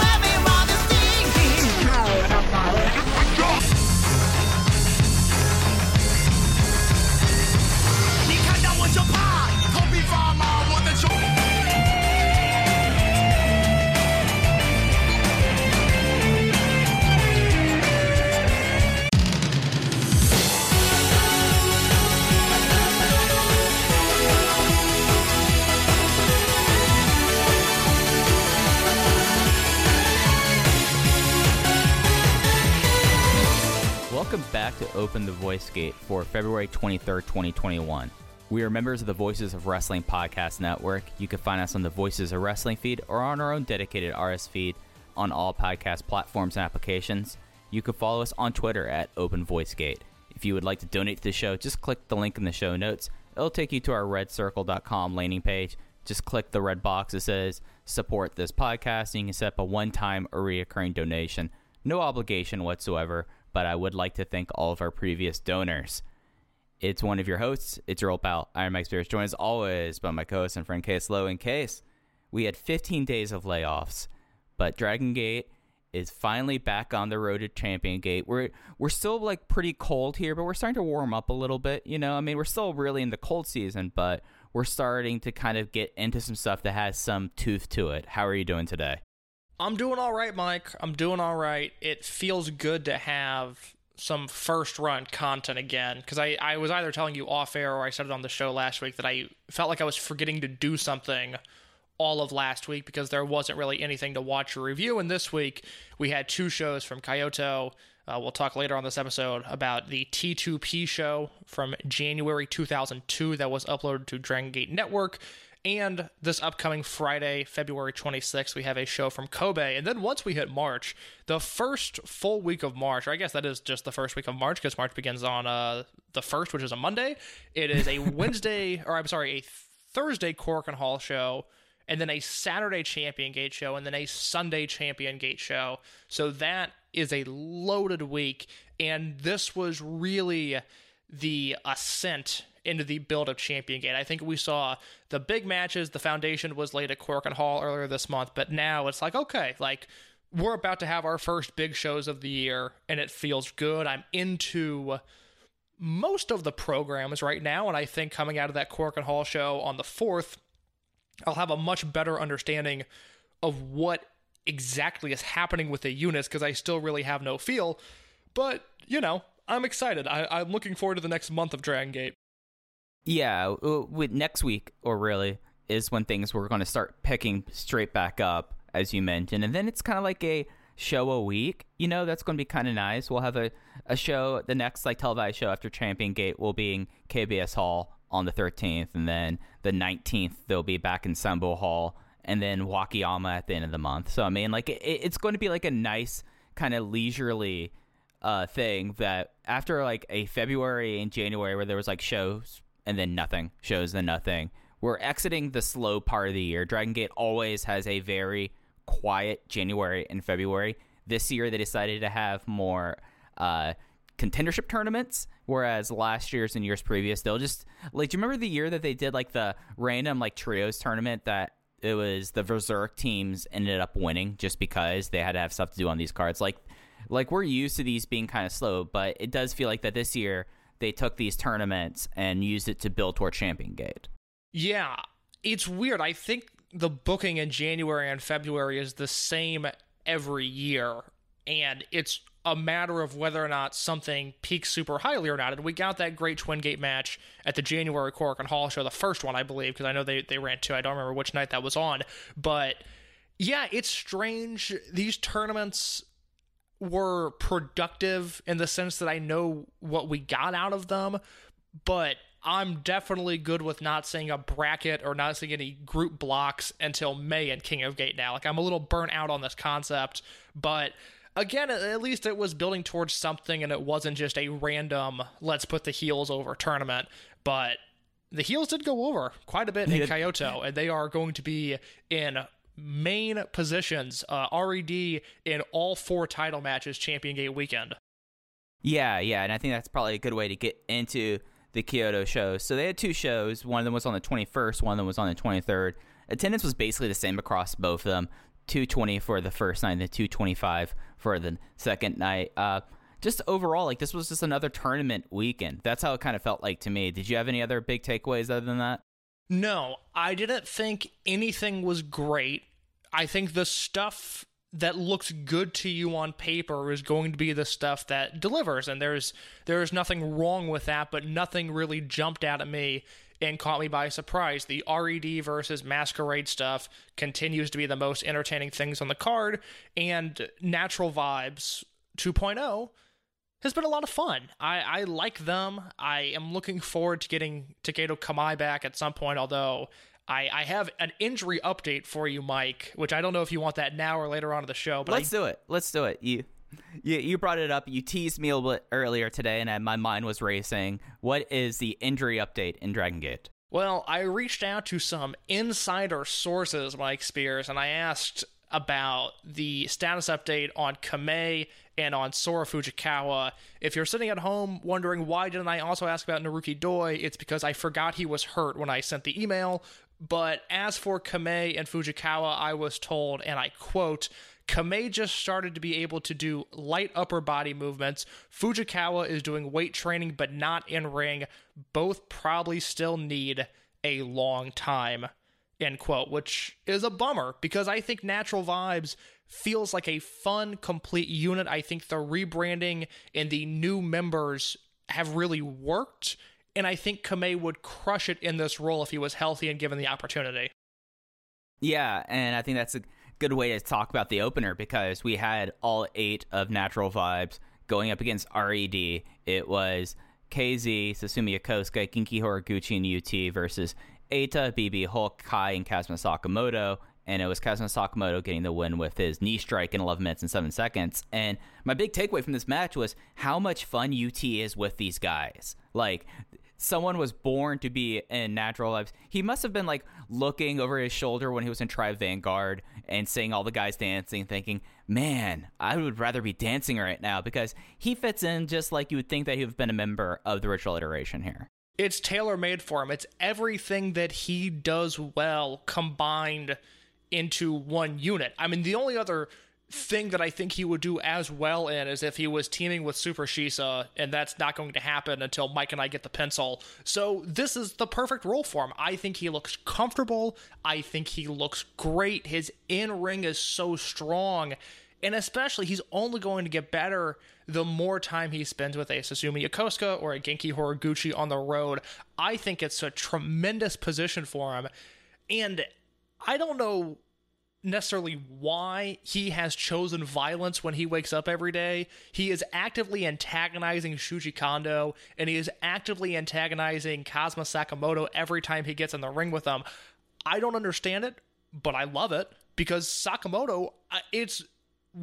Everyone Welcome back to Open the Voice Gate for February 23rd, 2021. We are members of the Voices of Wrestling Podcast Network. You can find us on the Voices of Wrestling feed or on our own dedicated RSS feed on all podcast platforms and applications. You can follow us on Twitter at Open Voice Gate. If you would like to donate to the show, just click the link in the show notes. It'll take you to our redcircle.com landing page. Just click the red box that says support this podcast, and you can set up a one time or reoccurring donation. No obligation whatsoever, but I would like to thank all of our previous donors. It's one of your hosts. It's your old pal, Iron Mike Spears, joined as always by my co-host and friend Case Low. In case we had 15 days of layoffs, but Dragon Gate is finally back on the road to Champion Gate. We're we're still like pretty cold here, but we're starting to warm up a little bit. You know, I mean, we're still really in the cold season, but we're starting to kind of get into some stuff that has some tooth to it. How are you doing today? I'm doing all right, Mike. I'm doing all right. It feels good to have some first run content again because I, I was either telling you off air or I said it on the show last week that I felt like I was forgetting to do something all of last week because there wasn't really anything to watch or review. And this week we had two shows from Kyoto. Uh, we'll talk later on this episode about the T2P show from January 2002 that was uploaded to Dragon Gate Network. And this upcoming Friday, February 26th, we have a show from Kobe. And then once we hit March, the first full week of March, or I guess that is just the first week of March because March begins on uh, the 1st, which is a Monday. It is a Wednesday, or I'm sorry, a Thursday Korakuen Hall show, and then a Saturday Champion Gate show, and then a Sunday Champion Gate show. So that is a loaded week. And this was really the ascent into the build of Champion Gate. I think we saw the big matches. The foundation was laid at Korakuen Hall earlier this month, but now it's like, okay, like we're about to have our first big shows of the year, and it feels good. I'm into most of the programs right now, and I think coming out of that Cork and Hall show on the 4th, I'll have a much better understanding of what exactly is happening with the units because I still really have no feel. But, you know, I'm excited. I, I'm looking forward to the next month of Dragon Gate. Yeah, with next week or really is when things we're going to start picking straight back up, as you mentioned, and then it's kind of like a show a week. You know, that's going to be kind of nice. We'll have a, a show. The next like televised show after Champion Gate will be in KBS Hall on the 13th, and then the 19th they'll be back in Sambo Hall, and then Wakayama at the end of the month. So I mean, like it, it's going to be like a nice kind of leisurely uh, thing that after like a February and January where there was like shows and then nothing, shows then nothing. We're exiting the slow part of the year. Dragon Gate always has a very quiet January and February. This year they decided to have more uh, contendership tournaments, whereas last year's and years previous they'll just like. Do you remember the year that they did like the random like trios tournament that it was the Berserk teams ended up winning just because they had to have stuff to do on these cards. Like, like we're used to these being kind of slow, but it does feel like that this year they took these tournaments and used it to build toward Champion Gate. Yeah, it's weird. I think the booking in January and February is the same every year, and it's a matter of whether or not something peaks super highly or not. And we got that great Twin Gate match at the January Korakuen Hall show, the first one, I believe, because I know they, they ran two. I don't remember which night that was on. But yeah, it's strange. These tournaments were productive in the sense that I know what we got out of them, but I'm definitely good with not seeing a bracket or not seeing any group blocks until May in King of Gate now. Like, I'm a little burnt out on this concept, but again, at- at least it was building towards something and it wasn't just a random, let's put the heels over tournament. But the heels did go over quite a bit in Kyoto, and they are going to be in main positions, uh, RED in all four title matches Champion Gate weekend. Yeah, yeah, and I think that's probably a good way to get into the Kyoto shows. So they had two shows. One of them was on the 21st, one of them was on the 23rd. Attendance was basically the same across both of them. 220 for the first night and the 225 for the second night. Uh, just overall, like this was just another tournament weekend. That's how it kind of felt like to me. Did you have any other big takeaways other than that? No, I didn't think anything was great. I think the stuff that looks good to you on paper is going to be the stuff that delivers and there's there's nothing wrong with that, but nothing really jumped out at me and caught me by surprise. The RED versus Masquerade stuff continues to be the most entertaining things on the card and Natural Vibes 2.0 has been a lot of fun. I, I like them. I am looking forward to getting Takedo Kamei back at some point, although I, I have an injury update for you, Mike, which I don't know if you want that now or later on in the show, but Let's I, do it. Let's do it. You, you, you brought it up. You teased me a little bit earlier today, and I- my mind was racing. What is the injury update in Dragon Gate? Well, I reached out to some insider sources, Mike Spears, and I asked about the status update on Kamei and on Sora Fujikawa. If you're sitting at home wondering why didn't I also ask about Naruki Doi, it's because I forgot he was hurt when I sent the email. But as for Kamei and Fujikawa, I was told, and I quote, Kamei just started to be able to do light upper body movements. Fujikawa is doing weight training, but not in ring. Both probably still need a long time. End quote, which is a bummer because I think Natural Vibes feels like a fun, complete unit. I think the rebranding and the new members have really worked. And I think Kamei would crush it in this role if he was healthy and given the opportunity. Yeah, and I think that's a good way to talk about the opener because we had all eight of Natural Vibes going up against RED. It was KZ, Susumu Yokosuka, Genki Horiguchi, and UT versus Eita, BB, Hulk, Kai, and Kazuma Sakamoto. And it was Kazuma Sakamoto getting the win with his knee strike in 11 minutes and 7 seconds. And my big takeaway from this match was how much fun UT is with these guys. Like, someone was born to be in Natural Vibes. He must have been like looking over his shoulder when he was in Tribe Vanguard and seeing all the guys dancing, thinking, man, I would rather be dancing right now because he fits in just like you would think that he would have been a member of the ritual iteration here. it's tailor made for him. It's everything that he does well combined into one unit. I mean, the only other thing that I think he would do as well in is if he was teaming with Super Shisa, and that's not going to happen until Mike and I get the pencil. So this is the perfect role for him. I think he looks comfortable. I think he looks great. His in ring is so strong. And especially, he's only going to get better the more time he spends with a Susumu Yokosuka or a Genki Horiguchi on the road. I think it's a tremendous position for him. And I don't know necessarily why he has chosen violence when he wakes up every day. He is actively antagonizing Shuji Kondo, and he is actively antagonizing Kazuma Sakamoto every time he gets in the ring with them. I don't understand it, but I love it because Sakamoto, it's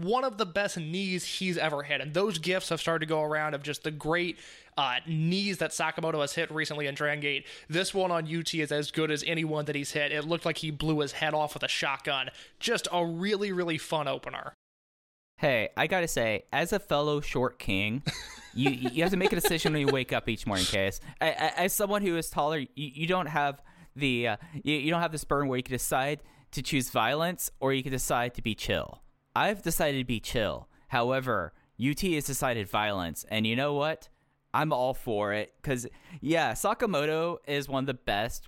one of the best knees he's ever hit. And those gifts have started to go around of just the great uh, knees that Sakamoto has hit recently in Dragon Gate. This one on UT is as good as any one that he's hit. It looked like he blew his head off with a shotgun. Just a really, really fun opener. Hey, I gotta say, as a fellow short king, you you have to make a decision when you wake up each morning, Case. As someone who is taller, you, you don't have the uh, you, you don't have this burn where you can decide to choose violence or you can decide to be chill. I've decided to be chill. However, UT has decided violence, and you know what? I'm all for it because yeah, Sakamoto is one of the best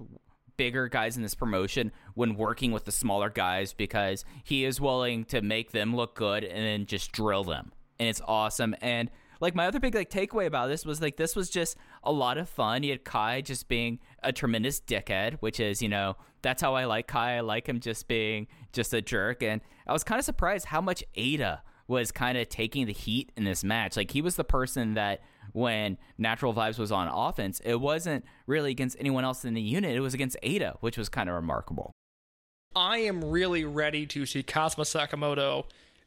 bigger guys in this promotion when working with the smaller guys because he is willing to make them look good and then just drill them. And it's awesome. And like my other big like takeaway about this was like this was just a lot of fun. You had Kai just being a tremendous dickhead, which is, you know, that's how I like Kai. I like him just being just a jerk. And I was kind of surprised how much Eita was kind of taking the heat in this match. Like he was the person that when Natural Vibes was on offense, it wasn't really against anyone else in the unit. It was against Eita, which was kind of remarkable. I am really ready to see Kazuma Sakamoto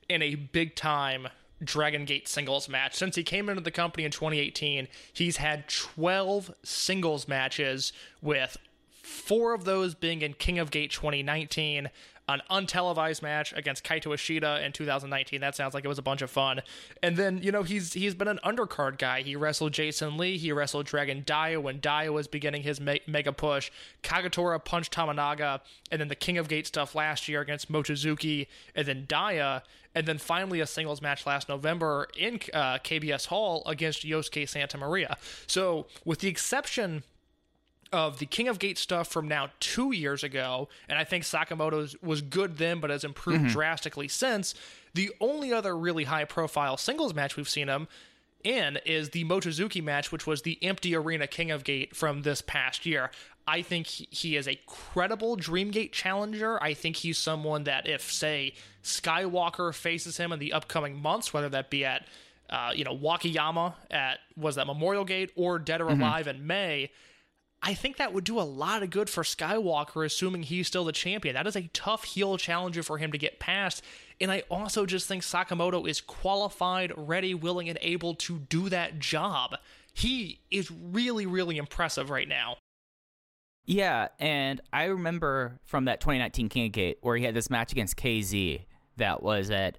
in a big time Dragon Gate singles match. Since he came into the company in 2018, he's had 12 singles matches, with four of those being in King of Gate 2019, an untelevised match against Kaito Ishida in 2019. That sounds like it was a bunch of fun. And then, you know, he's he's been an undercard guy. He wrestled Jason Lee, he wrestled Dragon Dia when Dia was beginning his me- mega push. Kagetora punched Tominaga, and then the King of Gate stuff last year against Mochizuki, and then Dia, and then finally a singles match last November in uh, KBS Hall against Yosuke Santa Maria. So, with the exception of the King of Gate stuff from now two years ago, and I think Sakamoto's was good then, but has improved drastically since. The only other really high profile singles match we've seen him in is the Mochizuki match, which was the empty arena King of Gate from this past year. I think he- is a credible Dreamgate challenger. I think he's someone that if, say, Skywalker faces him in the upcoming months, whether that be at uh, you know Wakayama at was that Memorial Gate or Dead or Alive in May, I think that would do a lot of good for Skywalker, assuming he's still the champion. That is a tough heel challenger for him to get past. And I also just think Sakamoto is qualified, ready, willing, and able to do that job. He is really, really impressive right now. Yeah, and I remember from that 2019 King of Gate where he had this match against KZ that was at,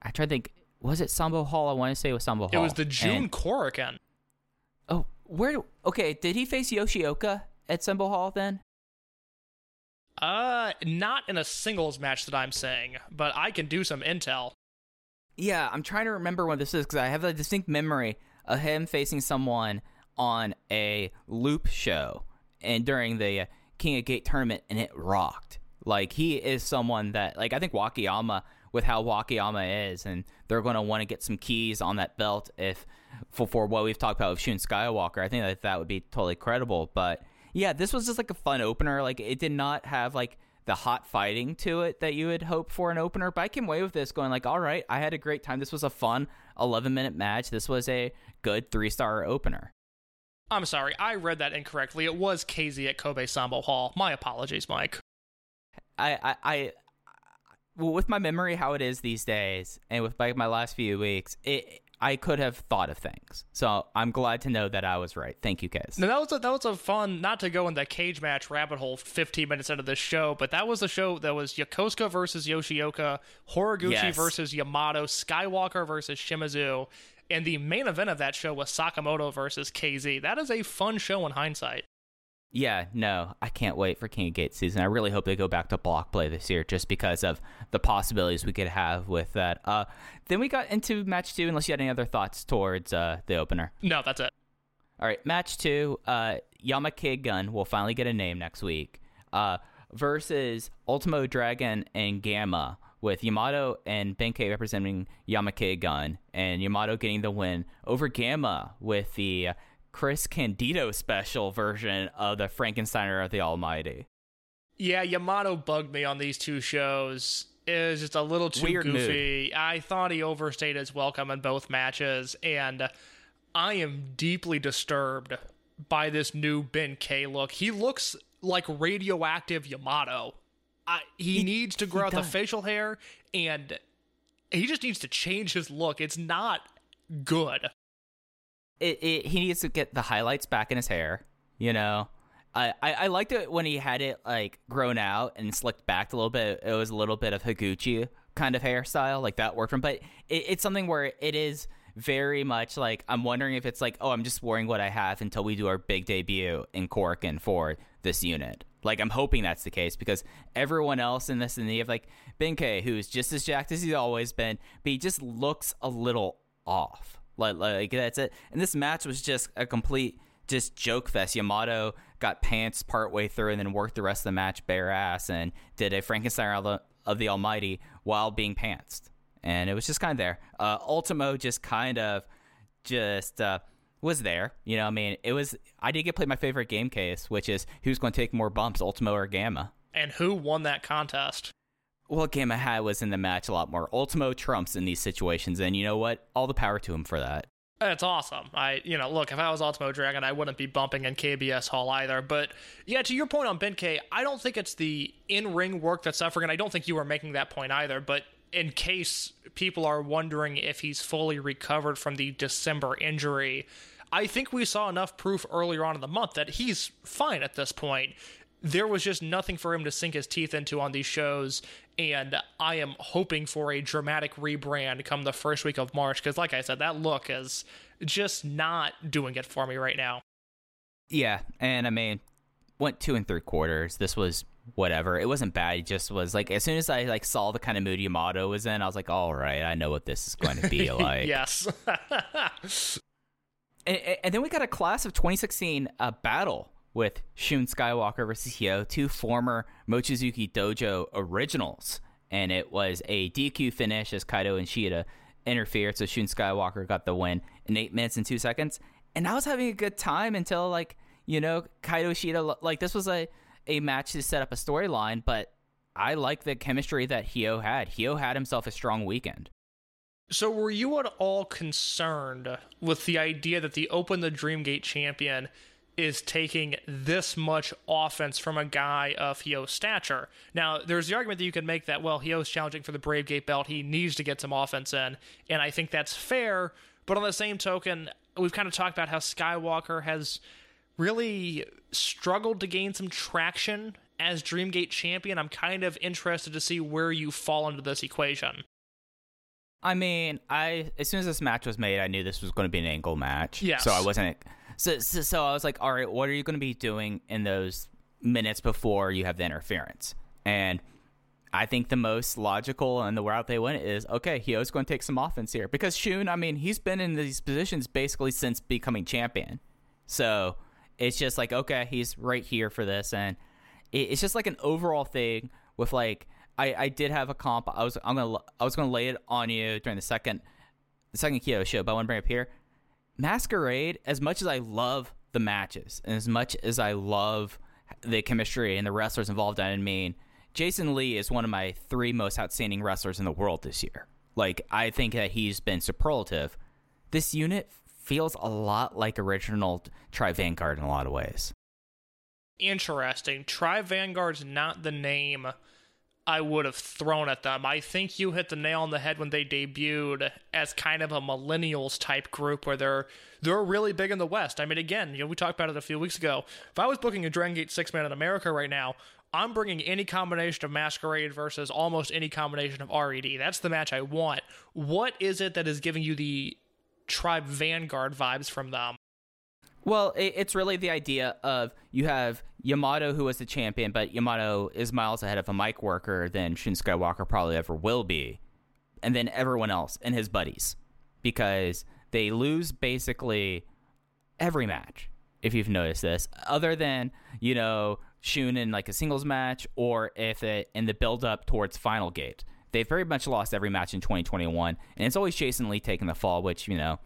I try to think, was it Sambo Hall? I want to say it was Sambo Hall. It was the June And- Korakuen. oh, where? do- Okay, did he face Yoshioka at Sambo Hall then? Uh, not in a singles match that I'm saying, but I can do some intel. Yeah, I'm trying to remember when this is because I have a distinct memory of him facing someone on a loop show and during the King of Gate tournament, and it rocked. Like he is someone that, like, I think Wakayama with how Wakayama is, and they're going to want to get some keys on that belt if for, for what we've talked about with Shun Skywalker. I think that that would be totally credible. But yeah, this was just like a fun opener. Like it did not have like the hot fighting to it that you would hope for an opener. But I came away with this going like, all right, I had a great time. This was a fun 11 minute match. This was a good three star opener. I'm sorry, I read that incorrectly. It was KZ at Kobe Sambo Hall. My apologies, Mike. I, I, I well, with my memory how it is these days, and with like my last few weeks, it I could have thought of things. So I'm glad to know that I was right. Thank you, Kez. Now that was a, that was a fun not to go in the cage match rabbit hole 15 minutes into this show, but that was a show that was Yokosuka versus Yoshioka, Horiguchi Yes. versus Yamato, Skywalker versus Shimizu, and the main event of that show was Sakamoto versus KZ. That is a fun show in hindsight. Yeah, no, I can't wait for King of Gate season. I really hope they go back to block play this year just because of the possibilities we could have with that. Uh, then we got into match two, unless you had any other thoughts towards uh, the opener. No, that's it. All right, match two. Uh, Yamakid Gun will finally get a name next week. Uh, versus Ultimo Dragon and Gamma, with Yamato and Benkei representing Yamakid Gun, and Yamato getting the win over Gamma with the Chris Candido special version of the Frankensteiner of the Almighty. Yeah, Yamato bugged me on these two shows. It was just a little too Weird goofy. I thought he overstayed his welcome in both matches, and I am deeply disturbed by this new Benkei look. He looks like radioactive Yamato. I, he, needs to grow out the facial hair, and he just needs to change his look. It's not good. it, it he needs to get the highlights back in his hair. You know, I, I I liked it when he had it like grown out and slicked back a little bit. It was a little bit of Higuchi kind of hairstyle, like that worked for him. But it, it's something where it is very much like I'm wondering if it's like, oh, I'm just wearing what I have until we do our big debut in Korakuen for this unit. Like I'm hoping that's the case because everyone else in this and you have like Benkei, who's just as jacked as he's always been, but he just looks a little off. Like, like that's it. And this match was just a complete just joke fest. Yamato got pants partway through and then worked the rest of the match bare ass and did a Frankenstein of the, of the Almighty while being pantsed. And it was just kind of there. Uh, Ultimo just kind of just uh, was there. You know, I mean, it was. I did get played my favorite game case, which is who's going to take more bumps, Ultimo or Gamma. And who won that contest? Well, Gamma had was in the match a lot more. Ultimo trumps in these situations, and you know what? All the power to him for that. That's awesome. I, you know, look, if I was Ultimo Dragon, I wouldn't be bumping in KBS Hall either. But yeah, to your point on Benkei, I don't think it's the in ring work that's suffering, and I don't think you were making that point either. But in case people are wondering if he's fully recovered from the December injury, I think we saw enough proof earlier on in the month that he's fine at this point. There was just nothing for him to sink his teeth into on these shows, and I am hoping for a dramatic rebrand come the first week of March because, like I said, that look is just not doing it for me right now. Yeah, and I mean, went two and three quarters. This was whatever. It wasn't bad. It just was like as soon as I like saw the kind of mood Yamato was in, I was like, all right, I know what this is going to be like. yes. and, and then we got a class of 2016 uh, battle with Shun Skywalker versus Hyo, two former Mochizuki Dojo originals. And it was a DQ finish as Kaito Ishida interfered, so Shun Skywalker got the win in eight minutes and two seconds. And I was having a good time until like you know Kaito Ishida like this was a a match to set up a storyline, but I like the chemistry that Hyo had. Hyo had himself a strong weekend. So, were you at all concerned with the idea that the Open the Dreamgate champion is taking this much offense from a guy of Hyo's stature? Now, there's the argument that you could make that, well, Hyo's challenging for the Brave Gate belt. He needs to get some offense in. And I think that's fair. But on the same token, we've kind of talked about how Skywalker has really struggled to gain some traction as Dreamgate champion. I'm kind of interested to see where you fall into this equation. I mean, I as soon as this match was made, I knew this was going to be an angle match. Yes. So I wasn't. So, so so I was like, all right, what are you going to be doing in those minutes before you have the interference? And I think the most logical and the route they went is okay. Hyo's going to take some offense here because Shun. I mean, he's been in these positions basically since becoming champion. So it's just like okay, he's right here for this, and it, it's just like an overall thing with like I, I did have a comp. I was I'm gonna I was gonna lay it on you during the second the second Kyo show, but I want to bring up here Masquerade. As much as I love the matches and as much as I love the chemistry and the wrestlers involved, I mean Jason Lee is one of my three most outstanding wrestlers in the world this year. Like I think that he's been superlative. This unit feels a lot like original Tribe Vanguard in a lot of ways. Interesting. Tribe Vanguard's not the name I would have thrown at them. I think you hit the nail on the head when they debuted as kind of a millennials type group where they're they're really big in the West. I mean, again, you know, we talked about it a few weeks ago. If I was booking a Dragon Gate six man in America right now, I'm bringing any combination of Masquerade versus almost any combination of RED. That's the match I want. What is it that is giving you the Tribe Vanguard vibes from them? Well, it's really the idea of you have Yamato, who was the champion, but Yamato is miles ahead of a mic worker than Shun Skywalker probably ever will be, and then everyone else and his buddies, because they lose basically every match. If you've noticed this, other than you know Shun in like a singles match, or if it in the build up towards Final Gate, they've very much lost every match in 2021, and it's always Jason Lee taking the fall, which you know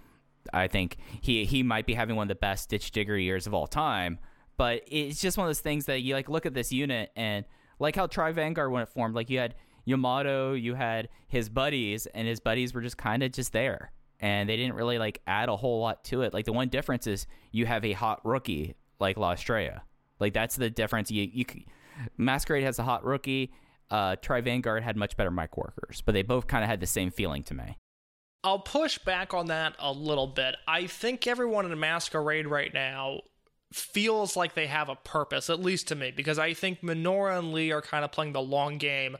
I think he he might be having one of the best ditch digger years of all time. But it's just one of those things that you like look at this unit and like how Tribe Vanguard when it formed, like you had Yamato, you had his buddies, and his buddies were just kind of just there, and they didn't really like add a whole lot to it. Like the one difference is you have a hot rookie like La Estrella. Like that's the difference. You you Masquerade has a hot rookie. Uh, Tribe Vanguard had much better mic workers, but they both kind of had the same feeling to me. I'll push back on that a little bit. I think everyone in Masquerade right now feels like they have a purpose, at least to me, because I think Minoura and Lee are kind of playing the long game.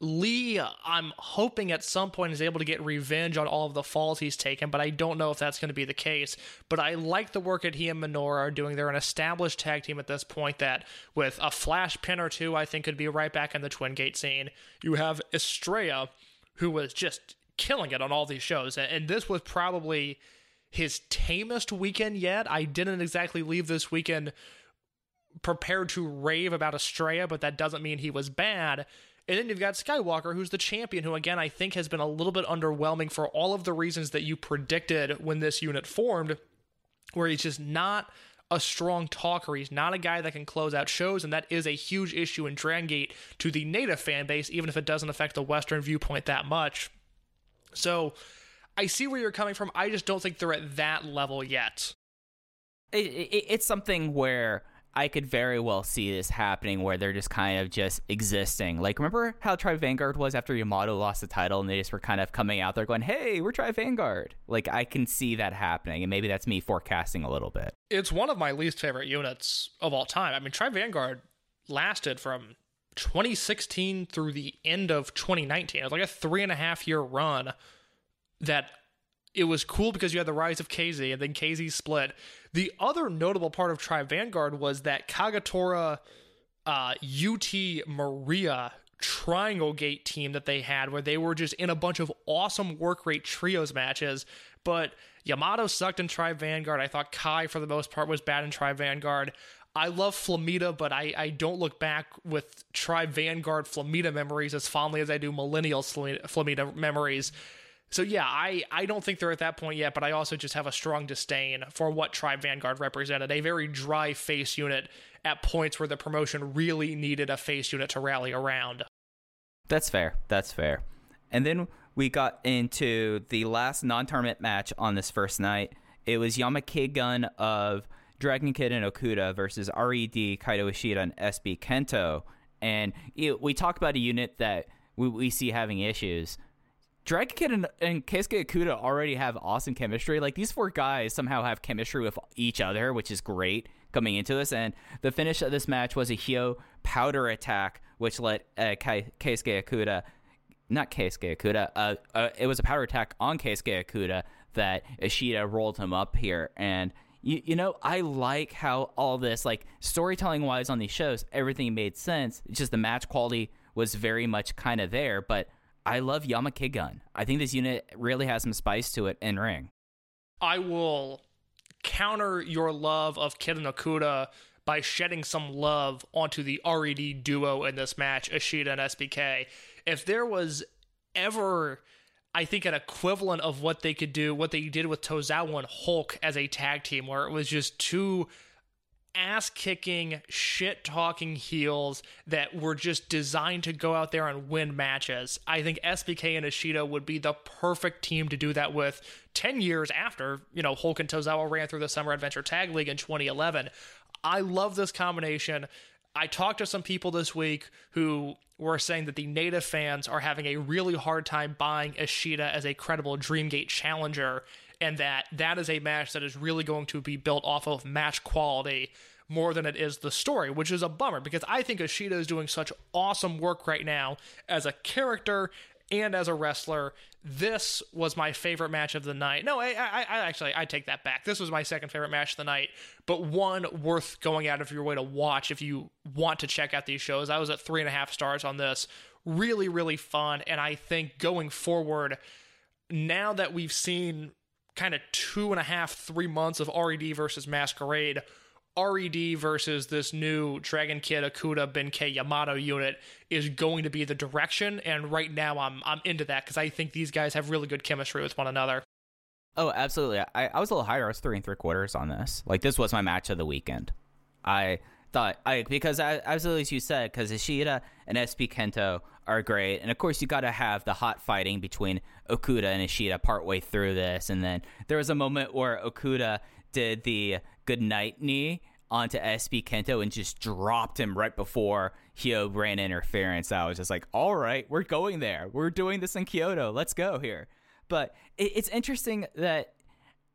Lee, I'm hoping at some point is able to get revenge on all of the falls he's taken, but I don't know if that's going to be the case. But I like the work that he and Minoura are doing. They're an established tag team at this point that, with a flash pin or two, I think could be right back in the Twin Gate scene. You have Estrella, who was just killing it on all these shows, and this was probably his tamest weekend yet. I didn't exactly leave this weekend prepared to rave about Estrella, but that doesn't mean he was bad. And then you've got Skywalker, who's the champion, who again I think has been a little bit underwhelming for all of the reasons that you predicted when this unit formed, where he's just not a strong talker. He's not a guy that can close out shows, and that is a huge issue in Dragon Gate to the native fan base, even if it doesn't affect the Western viewpoint that much. So I see where you're coming from. I just don't think they're at that level yet. it, it, it's something where I could very well see this happening where they're just kind of just existing. Like, remember how Tribe Vanguard was after Yamato lost the title and they just were kind of coming out there going, hey, we're Tribe Vanguard? Like, I can see that happening. And maybe that's me forecasting a little bit. It's one of my least favorite units of all time. I mean, Tribe Vanguard lasted from 2016 through the end of 2019. It was like a three and a half year run that it was cool because you had the rise of KZ and then KZ split. The other notable part of Tribe Vanguard was that Kagetora uh, UT Maria Triangle Gate team that they had, where they were just in a bunch of awesome work rate trios matches. But Yamato sucked in Tribe Vanguard. I thought Kai, for the most part, was bad in Tribe Vanguard. I love Flamita, but I, I don't look back with Tribe Vanguard Flamita memories as fondly as I do Millennial Flamita memories. So yeah, I, I don't think they're at that point yet, but I also just have a strong disdain for what Tribe Vanguard represented. A very dry face unit at points where the promotion really needed a face unit to rally around. That's fair. That's fair. And then we got into the last non-tournament match on this first night. It was Yamake Gun of Dragon Kid and Okuda versus Red, Kaito Ishida, and SB Kento. And know, we talk about a unit that we, we see having issues. Dragon Kid and, and Keisuke Okuda already have awesome chemistry. Like these four guys somehow have chemistry with each other, which is great coming into this. And the finish of this match was a Hyo powder attack, which let uh, Keisuke Okuda, not Keisuke Okuda, uh, uh, it was a powder attack on Keisuke Okuda that Ishida rolled him up here. And you, you know, I like how all this, like storytelling wise on these shows, everything made sense. It's just the match quality was very much kind of there, but I love Yamake Gun. I think this unit really has some spice to it in ring. I will counter your love of Kid and Okuda by shedding some love onto the RED duo in this match, Ishida and SBK. If there was ever, I think, an equivalent of what they could do, what they did with Tozawa and Hulk as a tag team, where it was just two ass kicking, shit talking heels that were just designed to go out there and win matches. I think SBK and Ishida would be the perfect team to do that with 10 years after, you know, Hulk and Tozawa ran through the Summer Adventure Tag League in 2011. I love this combination. I talked to some people this week who were saying that the native fans are having a really hard time buying Ishida as a credible Dreamgate challenger and that that is a match that is really going to be built off of match quality more than it is the story, which is a bummer because I think Ishida is doing such awesome work right now as a character and as a wrestler. This was my favorite match of the night. No, I, I, I actually I take that back. This was my second favorite match of the night, but one worth going out of your way to watch if you want to check out these shows. I was at three and a half stars on this. Really, really fun, and I think going forward, now that we've seen kind of two and a half, three months of RED versus Masquerade, RED versus this new Dragon Kid Okuda Benkei Yamato unit is going to be the direction. And right now, I'm I'm into that because I think these guys have really good chemistry with one another. Oh, absolutely. I, I was a little higher. I was three and three quarters on this. Like this was my match of the weekend. I thought I because I, as as you said, because Ishida and SB Kento are great, and of course you got to have the hot fighting between Okuda and Ishida partway through this, and then there was a moment where Okuda did the good night knee onto SB Kento and just dropped him right before Hyo ran interference. I was just like, all right, we're going there. We're doing this in Kyoto. Let's go here. But it, it's interesting that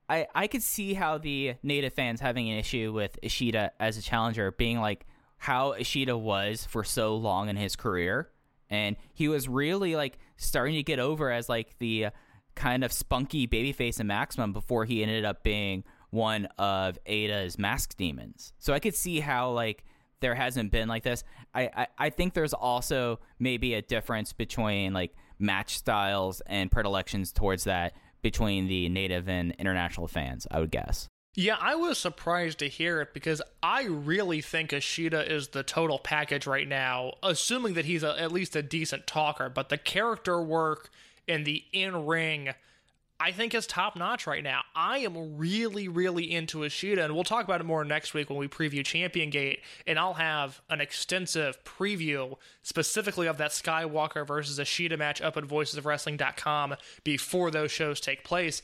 I, I could see how the native fans having an issue with Ishida as a challenger being like how Ishida was for so long in his career. And he was really like starting to get over as like the kind of spunky babyface in Maximum before he ended up being one of Eita's mask demons. So I could see how like there hasn't been like this. I, I, I think there's also maybe a difference between like match styles and predilections towards that between the native and international fans, I would guess. Yeah, I was surprised to hear it because I really think Ishida is the total package right now, assuming that he's a, at least a decent talker. But the character work and the in ring, I think is top notch right now. I am really, really into Ishida, and we'll talk about it more next week when we preview Champion Gate, and I'll have an extensive preview specifically of that Skywalker versus Ishida match up at voicesofwrestling.com before those shows take place.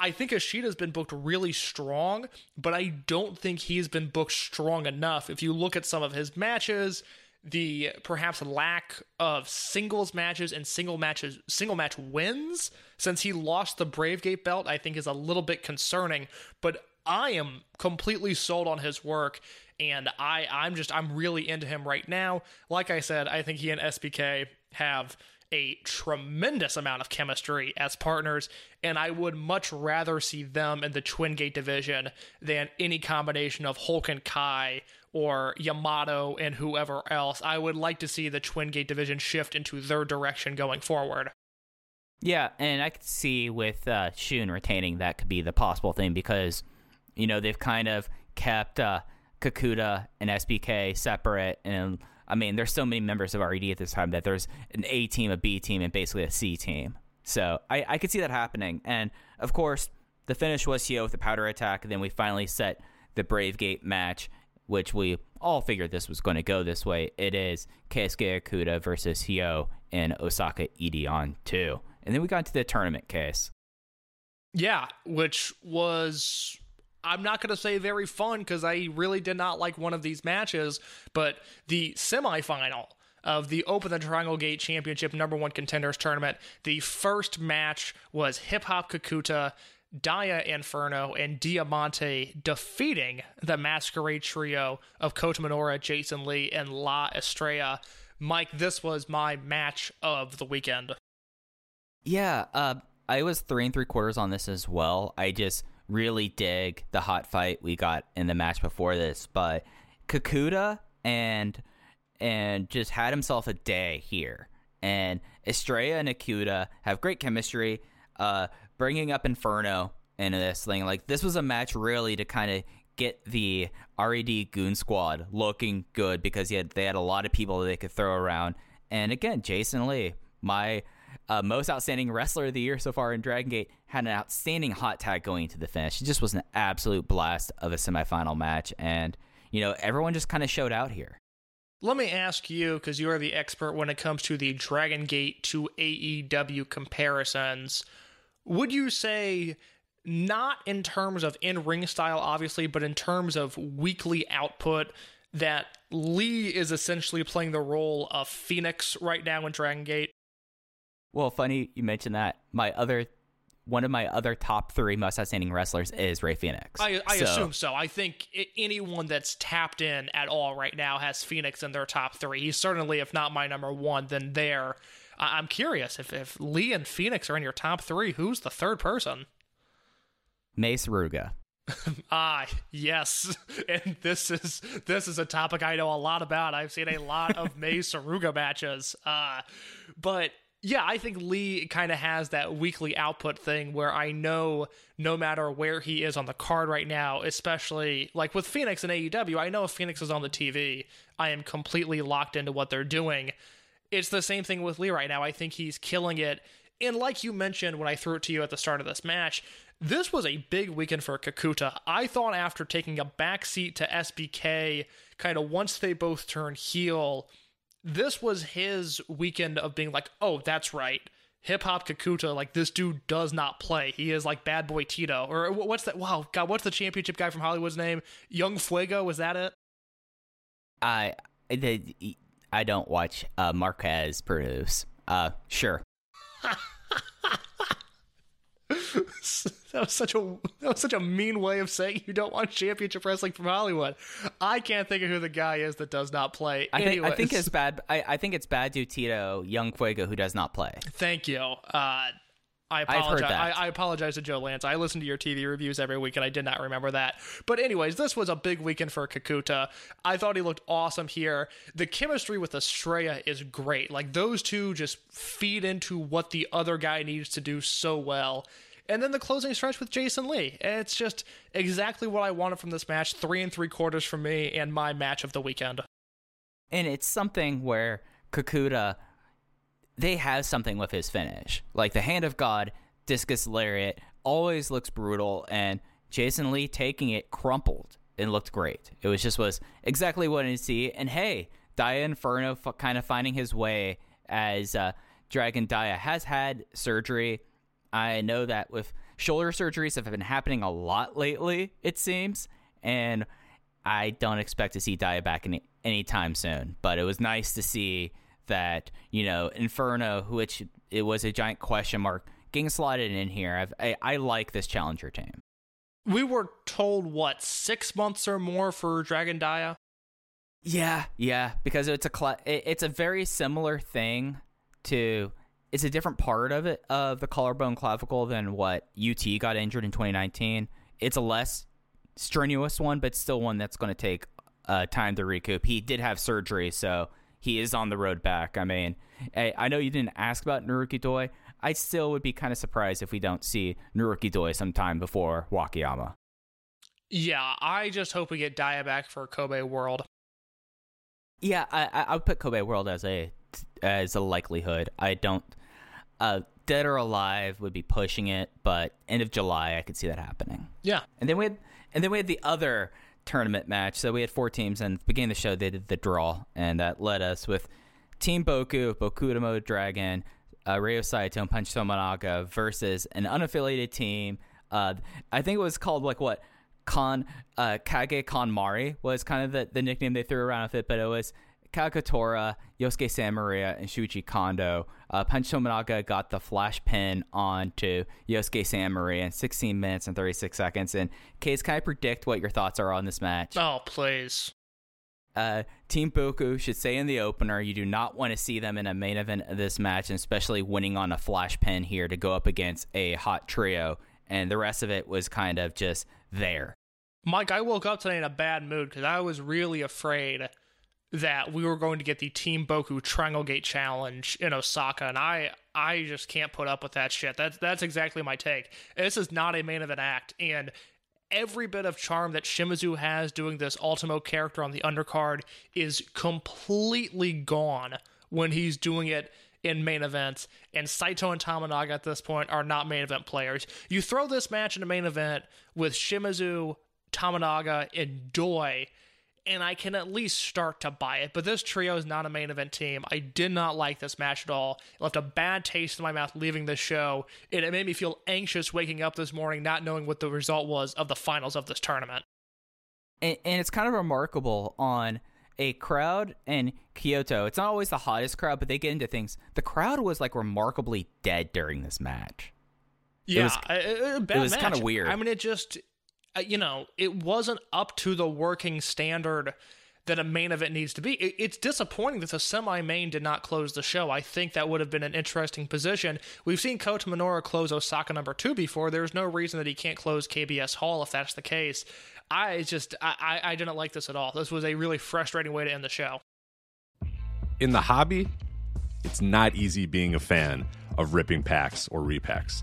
I think Ishida's been booked really strong, but I don't think he's been booked strong enough. If you look at some of his matches, the perhaps lack of singles matches and single matches single match wins since he lost the Bravegate belt I think is a little bit concerning but I am completely sold on his work and I I'm just I'm really into him right now. Like I said I think he and SBK have a tremendous amount of chemistry as partners, and I would much rather see them in the Twin Gate division than any combination of Hulk and Kai or Yamato and whoever else. I would like to see the Twin Gate division shift into their direction going forward. Yeah, and I could see with uh, Shun retaining that could be the possible thing because, you know, they've kind of kept uh, Kakuta and SBK separate. And I mean, there's so many members of RED at this time that there's an A team, a B team, and basically a C team. So I, I could see that happening. And of course, the finish was Hyo with the powder attack. And then we finally set the Brave Gate match, which we all figured this was going to go this way. It is Keisuke Okuda versus Hyo and Osaka Edion two. And then we got to the tournament case. Yeah, which was I'm not going to say very fun because I really did not like one of these matches, but the semifinal of the Open the Triangle Gate Championship number one contenders tournament, the first match was Hip Hop Kakuta, Dia Inferno, and Diamante defeating the Masquerade trio of Kota Minoura, Jason Lee, and La Estrella. Mike, this was my match of the weekend. Yeah, uh, I was three and three quarters on this as well. I just really dig the hot fight we got in the match before this, but Kakuta and and just had himself a day here. And Estrella and Kakuta have great chemistry. Uh, bringing up Inferno into this thing, like this was a match really to kind of get the RED Goon Squad looking good because he had, they had a lot of people they could throw around. And again, Jason Lee, my uh, most outstanding wrestler of the year so far in Dragon Gate, had an outstanding hot tag going into the finish. It just was an absolute blast of a semifinal match, and you know everyone just kind of showed out here. Let me ask you, because you are the expert when it comes to the Dragon Gate to AEW comparisons. Would you say, not in terms of in ring style, obviously, but in terms of weekly output, that Lee is essentially playing the role of Fenix right now in Dragon Gate? Well, funny you mentioned that. My other one of my other top three most outstanding wrestlers is Rey Fenix. I, I So- assume so. I think anyone that's tapped in at all right now has Fenix in their top three. He's certainly, if not my number one, then there. I- I'm curious if, if Lee and Fenix are in your top three, who's the third person? Mei Suruga. Ah, yes. And this is this is a topic I know a lot about. I've seen a lot of Mei Suruga matches. Uh, but yeah, I think Lee kind of has that weekly output thing where I know no matter where he is on the card right now, especially like with Fenix and AEW, I know if Fenix is on the TV, I am completely locked into what they're doing. It's the same thing with Lee right now. I think he's killing it. And like you mentioned when I threw it to you at the start of this match, this was a big weekend for Kakuta. I thought after taking a backseat to SBK, kind of once they both turned heel, this was his weekend of being like, oh, that's right. Hip hop Kakuta, like this dude does not play. He is like Bad Boy Tito. Or what's that? Wow, God, what's the championship guy from Hollywood's name? Young Fuego, was that it? I I, I don't watch uh, Marquez produce. Uh, sure. that was such a that was such a mean way of saying you don't want championship wrestling from Hollywood. I can't think of who the guy is that does not play. I think I think it's bad. I, I think it's bad. to Tito, young Fuego, who does not play. Thank you. Uh, I apologize. I. I apologize to Joe Lanza. I listen to your TV reviews every week, and I did not remember that. But anyways, this was a big weekend for Kakuta. I thought he looked awesome here. The chemistry with Estrella is great. Like those two just feed into what the other guy needs to do so well. And then the closing stretch with Jason Lee. It's just exactly what I wanted from this match. Three and three quarters from me, and my match of the weekend. and it's something where Kakuta they have something with his finish. Like the hand of God, discus lariat always looks brutal, and Jason Lee taking it crumpled and looked great. It was just was exactly what I need to see. And hey, Dia Inferno f- kind of finding his way as uh, Dragon Dia has had surgery. I know that with shoulder surgeries have been happening a lot lately, it seems, and I don't expect to see Dia back any anytime soon. But it was nice to see that you know Inferno, which it was a giant question mark, getting slotted in here. I've, I I like this challenger team. We were told what six months or more for Dragon Dia. Yeah, yeah, because it's a it- it's a very similar thing to it's a different part of it of the collarbone clavicle than what UT got injured in 2019. It's a less strenuous one, but still one that's going to take uh, time to recoup. He did have surgery, so he is on the road back. I mean, I, I know you didn't ask about Naruki Doi. I still would be kind of surprised if we don't see Naruki Doi sometime before Wakayama. Yeah, I just hope we get Doi back for Kobe World. Yeah, I I I would put Kobe World as a as a likelihood. I don't. Uh, Dead or Alive would be pushing it, but end of July I could see that happening. Yeah, And then we had and then we had the other tournament match. So we had four teams, and at the beginning of the show they did the draw, and that led us with Team Boku, Bokudamo Dragon, uh, Ryo Saito, and Punch Tomonaga versus an unaffiliated team. Uh, I think it was called like what Kon uh, Kage was kind of the, the nickname they threw around with it, but it was Kagetora, Yosuke Santa Maria, and Shuji Kondo. Uh, Punch Tomonaga got the flash pin onto Yosuke Santa Maria in 16 minutes and 36 seconds. And Case, can I predict what your thoughts are on this match? Oh, please. Uh, Team Boku should say in the opener, you do not want to see them in a main event of this match, and especially winning on a flash pin here to go up against a hot trio. And the rest of it was kind of just there. Mike, I woke up today in a bad mood because I was really afraid that we were going to get the Team Boku Triangle Gate Challenge in Osaka, and I I just can't put up with that shit. That's that's exactly my take. This is not a main event act, and every bit of charm that Shimizu has doing this Ultimo character on the undercard is completely gone when he's doing it in main events. And Saito and Tomonaga at this point are not main event players. You throw this match in a main event with Shimizu, Tomonaga, and Doi, and I can at least start to buy it. But this trio is not a main event team. I did not like this match at all. It left a bad taste in my mouth leaving this show, and it made me feel anxious waking up this morning not knowing what the result was of the finals of this tournament. and, and it's kind of remarkable on a crowd in Kyoto. It's not always the hottest crowd, but they get into things. The crowd was like remarkably dead during this match. Yeah, was- a, a was kinda weird. I mean, it just, Uh, you know, it wasn't up to the working standard that a main event needs to be. It, it's disappointing that the semi-main did not close the show. I think that would have been an interesting position. We've seen Kota Minoura close Osaka number two before. There's no reason that he can't close KBS Hall if that's the case. I just, I, I didn't like this at all. This was a really frustrating way to end the show. in the hobby, it's not easy being a fan of ripping packs or repacks.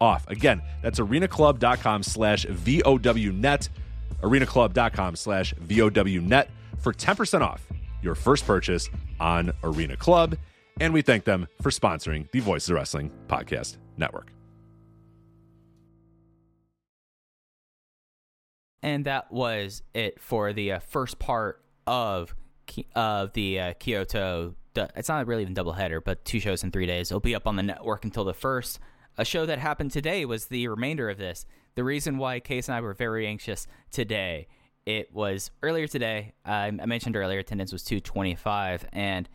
off. Again, that's arenaclub.com slash VOWnet. arenaclub.com slash VOWnet for 10% off your first purchase on Arena Club. And we thank them for sponsoring the Voices of Wrestling Podcast Network. And that was it for the uh, first part of of the uh, Kyoto. It's not really even doubleheader, but two shows in three days. It'll be up on the network until the first. A show that happened today was the remainder of this. The reason why Case and I were very anxious today. It was earlier today. I mentioned earlier attendance was 225, and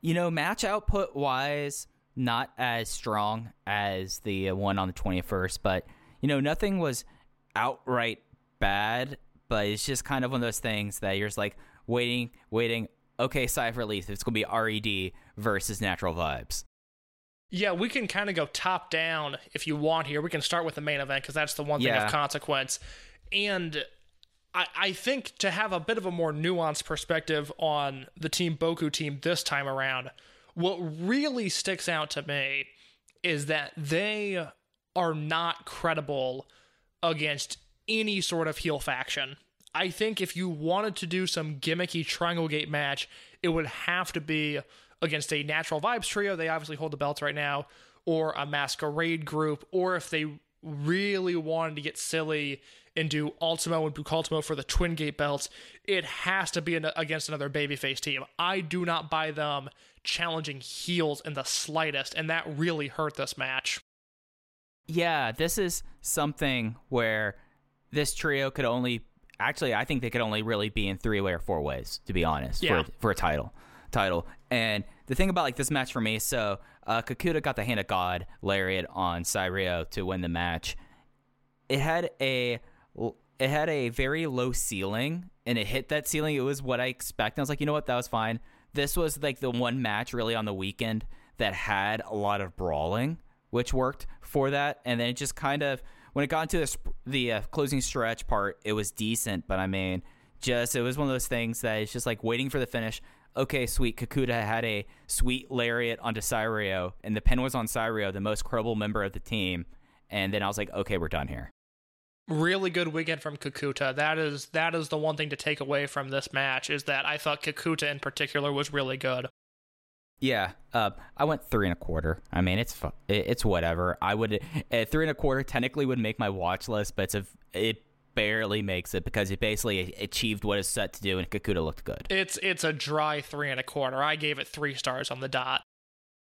you know, match output wise, not as strong as the uh, one on the 21st, but you know, nothing was outright bad, but it's just kind of one of those things that you're just like waiting, waiting. Okay, of relief. It's going to be RED versus Natural Vibes. Yeah, we can kind of go top down if you want here. We can start with the main event because that's the one thing Yeah. of consequence. And I, I think to have a bit of a more nuanced perspective on the Team Boku team this time around, what really sticks out to me is that they are not credible against any sort of heel faction. I think if you wanted to do some gimmicky Triangle Gate match, it would have to be against a Natural Vibes trio. They obviously hold the belts right now, or a Masquerade group, or if they really wanted to get silly and do Ultimo and Bukaltimo for the Twin Gate belts, it has to be an, against another babyface team. I do not buy them challenging heels in the slightest, and that really hurt this match. Yeah, this is something where this trio could only actually I think they could only really be in three way or four ways, to be honest, Yeah. for for a title. Title. And the thing about like this match for me, so uh Kakuta got the hand of God lariat on Cyrio to win the match. It had a it had a very low ceiling and it hit that ceiling. It was what I expected. I was like, you know what, that was fine. This was like the one match really on the weekend that had a lot of brawling, which worked for that. And then it just kind of when it got into the, the uh, closing stretch part, it was decent. But I mean, just it was one of those things that it's just like waiting for the finish. Okay, sweet. Kakuta had a sweet lariat onto Cyrio, and the pin was on Cyrio, the most credible member of the team. And then I was like, okay, we're done here. really good weekend from Kakuta. That is that is the one thing to take away from this match is that I thought Kakuta in particular was really good. Yeah, uh, I went three and a quarter. I mean, it's it's whatever. I would uh, three and a quarter technically would make my watch list, but it's a, it barely makes it because it basically achieved what it's set to do, and Kakuta looked good. It's it's a dry three and a quarter. I gave it three stars on the dot.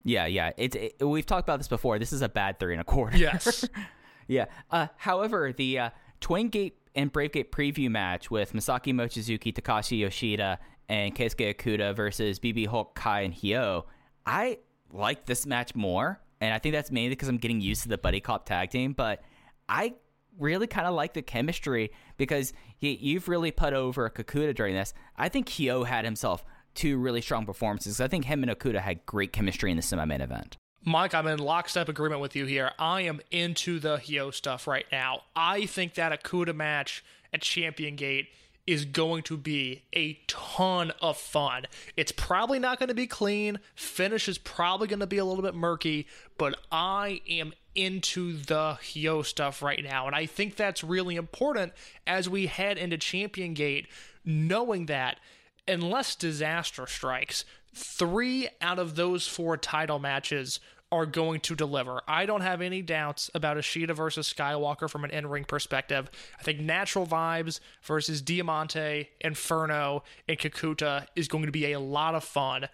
Yeah, yeah. It's it, we've talked about this before. This is a bad three and a quarter. Yes. yeah. Uh, however, the uh, Twin Gate and Brave Gate preview match with Masaki Mochizuki, Takashi Yoshida, and Keisuke Okuda versus BB Hulk, Kai, and Hyo, I like this match more, and I think that's mainly because I'm getting used to the Buddy Cop tag team. But I really kind of like the chemistry because y- you've really put over Kakuda during this. I think Hyo had himself two really strong performances. I think him and Okuda had great chemistry in the semi-main event. Mike, I'm in lockstep agreement with you here. I am into the Hyo stuff right now. I think that Okuda match at Champion Gate is going to be a ton of fun. It's probably not going to be clean. Finish is probably going to be a little bit murky, but I am into the Hyo stuff right now. And I think that's really important as we head into Champion Gate, knowing that unless disaster strikes, three out of those four title matches are going to deliver. I don't have any doubts about Ishida versus Skywalker from an in-ring perspective. I think Natural Vibes versus Diamante, Inferno, and Kakuta is going to be a lot of fun.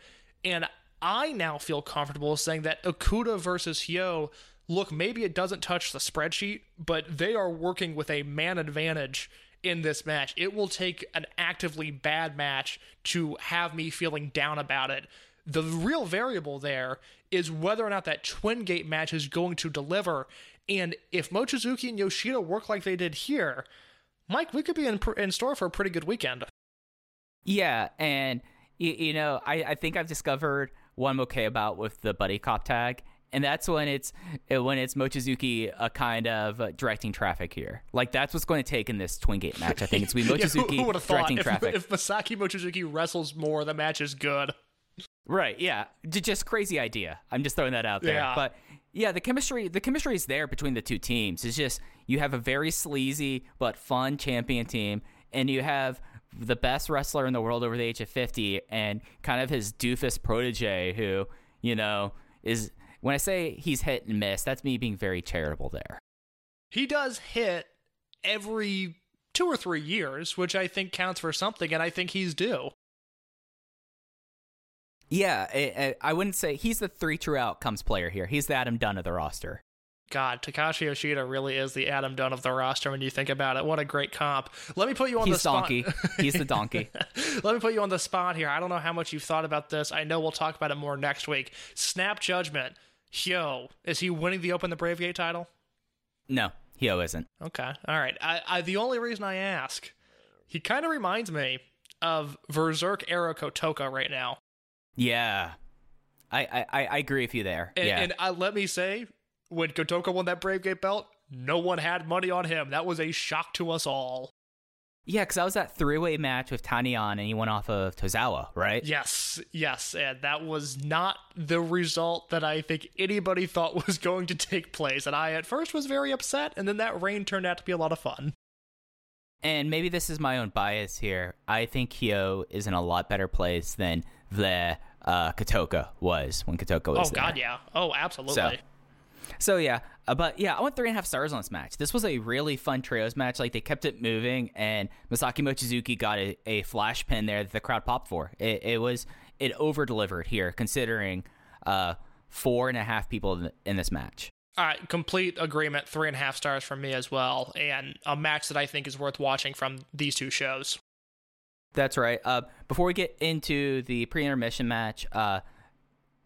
And I now feel comfortable saying that Okuda versus Hyo, look, maybe it doesn't touch the spreadsheet, but they are working with a man advantage in this match. It will take an actively bad match to have me feeling down about it. The real variable there is whether or not that Twin Gate match is going to deliver. And if Mochizuki and Yoshida work like they did here, Mike, we could be in, in store for a pretty good weekend. Yeah, and you, you know, I, I think I've discovered what I'm okay about with the buddy cop tag, and that's when it's when it's Mochizuki a kind of uh, directing traffic here. Like that's what's going to take in this Twin Gate match. I think it's to be Yeah, who- Mochizuki who, would have thought directing if, traffic. if Masaki Mochizuki wrestles more, the match is good. Right, yeah. Just crazy idea. I'm just throwing that out there. Yeah. But yeah, the chemistry the chemistry is there between the two teams. It's just you have a very sleazy but fun champion team and you have the best wrestler in the world over the age of 50 and kind of his doofus protege who, you know, is when I say he's hit and miss, that's me being very charitable there. He does hit every two or three years, which I think counts for something, and I think he's due. Yeah, I, I wouldn't say he's the three true outcomes player here. He's the Adam Dunn of the roster. God, Takashi Yoshida really is the Adam Dunn of the roster when you think about it. What a great comp. Let me put you on the He's spot. donkey. He's the donkey. Let me put you on the spot here. I don't know how much you've thought about this. I know we'll talk about it more next week. Snap Judgment. Hyo, is he winning the Open the Brave Gate title? No, Hyo isn't. Okay. All right. I, I the only reason I ask, he kind of reminds me of Berserk era Kotoka right now. Yeah, I I, I I agree with you there. And, yeah, and uh, let me say, when Kotoka won that Brave Gate belt, no one had money on him. That was a shock to us all. Yeah, because that was that three way match with Tanyan, and he went off of Tozawa, right? Yes, yes, and that was not the result that I think anybody thought was going to take place. And I at first was very upset, and then that reign turned out to be a lot of fun. And maybe this is my own bias here. I think Hyo is in a lot better place than the uh, Kotoka was when Kotoka was Oh there. God, yeah. Oh, absolutely. So- So yeah, uh, but yeah, I went three and a half stars on this match. This was a really fun trios match. Like they kept it moving, and Masaki Mochizuki got a, a flash pin there that the crowd popped for. It, it was it over delivered here, considering uh, four and a half people in, in this match. All right, complete agreement. Three and a half stars from me as well, and a match that I think is worth watching from these two shows. That's right. Uh, before we get into the pre-intermission match, uh,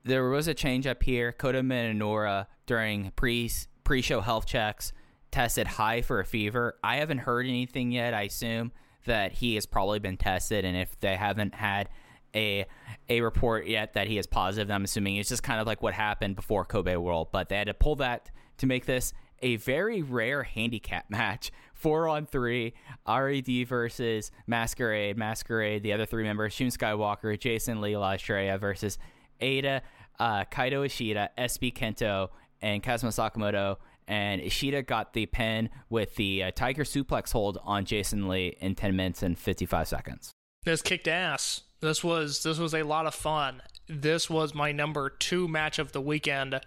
there was a change up here. Kota Minoura during pre pre-show health checks tested high for a fever. I haven't heard anything yet. I assume that he has probably been tested, and if they haven't had a a report yet that he is positive, I'm assuming it's just kind of like what happened before Kobe World. But they had to pull that to make this a very rare handicap match. Four on three, RED versus Masquerade. Masquerade, the other three members, Shun Skywalker, Jason Lee Estrella versus Eita, uh, Kaito Ishida, SB Kento, and Kazuma Sakamoto. And Ishida got the pin with the uh, Tiger Suplex hold on Jason Lee in 10 minutes and 55 seconds. This kicked ass. This was this was a lot of fun. This was my number two match of the weekend,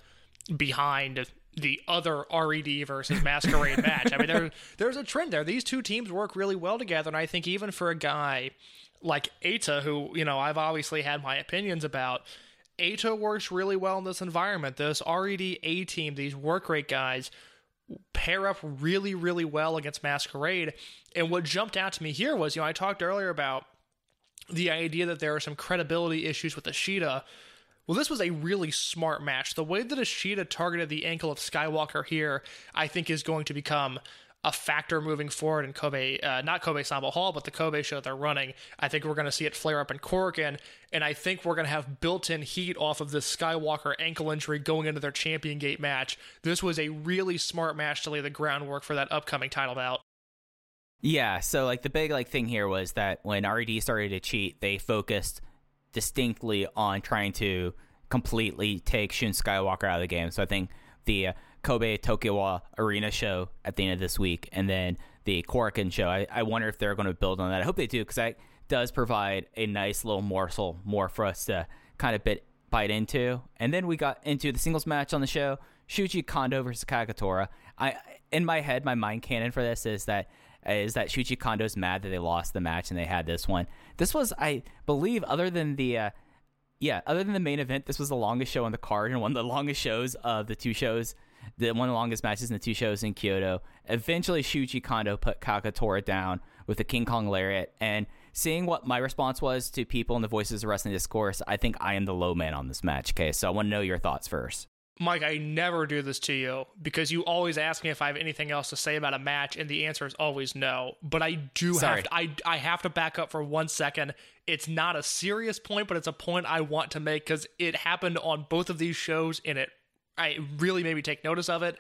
behind the other RED versus Masquerade match. I mean, there there's a trend there. These two teams work really well together, and I think even for a guy like Eita, who you know I've obviously had my opinions about. Eita works really well in this environment. This RED A team, these work rate guys, pair up really, really well against Masquerade. And what jumped out to me here was, you know, I talked earlier about the idea that there are some credibility issues with Ishida. Well, this was a really smart match. The way that Ishida targeted the ankle of Skywalker here, I think, is going to become a factor moving forward in Kobe, uh, not Kobe Sambo Hall, but the Kobe show they're running. I think we're going to see it flare up in Korakuen, and I think we're going to have built in heat off of this Skywalker ankle injury going into their Champion Gate match. This was a really smart match to lay the groundwork for that upcoming title bout. Yeah, so like the big like thing here was that when RED started to cheat, they focused distinctly on trying to completely take Shun Skywalker out of the game. So I think the uh, Kobe Tokyo Arena show at the end of this week, and then the Korakuen show. I, I wonder if they're going to build on that. I hope they do because that does provide a nice little morsel more for us to kind of bit bite into. And then we got into the singles match on the show, Shuji Kondo versus Kagetora. I in my head, my mind canon for this is that is that Shuji Kondo's mad that they lost the match and they had this one. This was, I believe, other than the uh, yeah, other than the main event, this was the longest show on the card and one of the longest shows of the two shows, the one of the longest matches in the two shows in Kyoto. Eventually, Shuji Kondo put Kagetora down with the King Kong Lariat, and seeing what my response was to people in the Voices of Wrestling discourse, I think I am the low man on this match. Okay, so I want to know your thoughts first. Mike, I never do this to you because you always ask me if I have anything else to say about a match, and the answer is always no. But I do Sorry. have to, I, I have to back up for one second. It's not a serious point, but it's a point I want to make because it happened on both of these shows, and it I really made me take notice of it.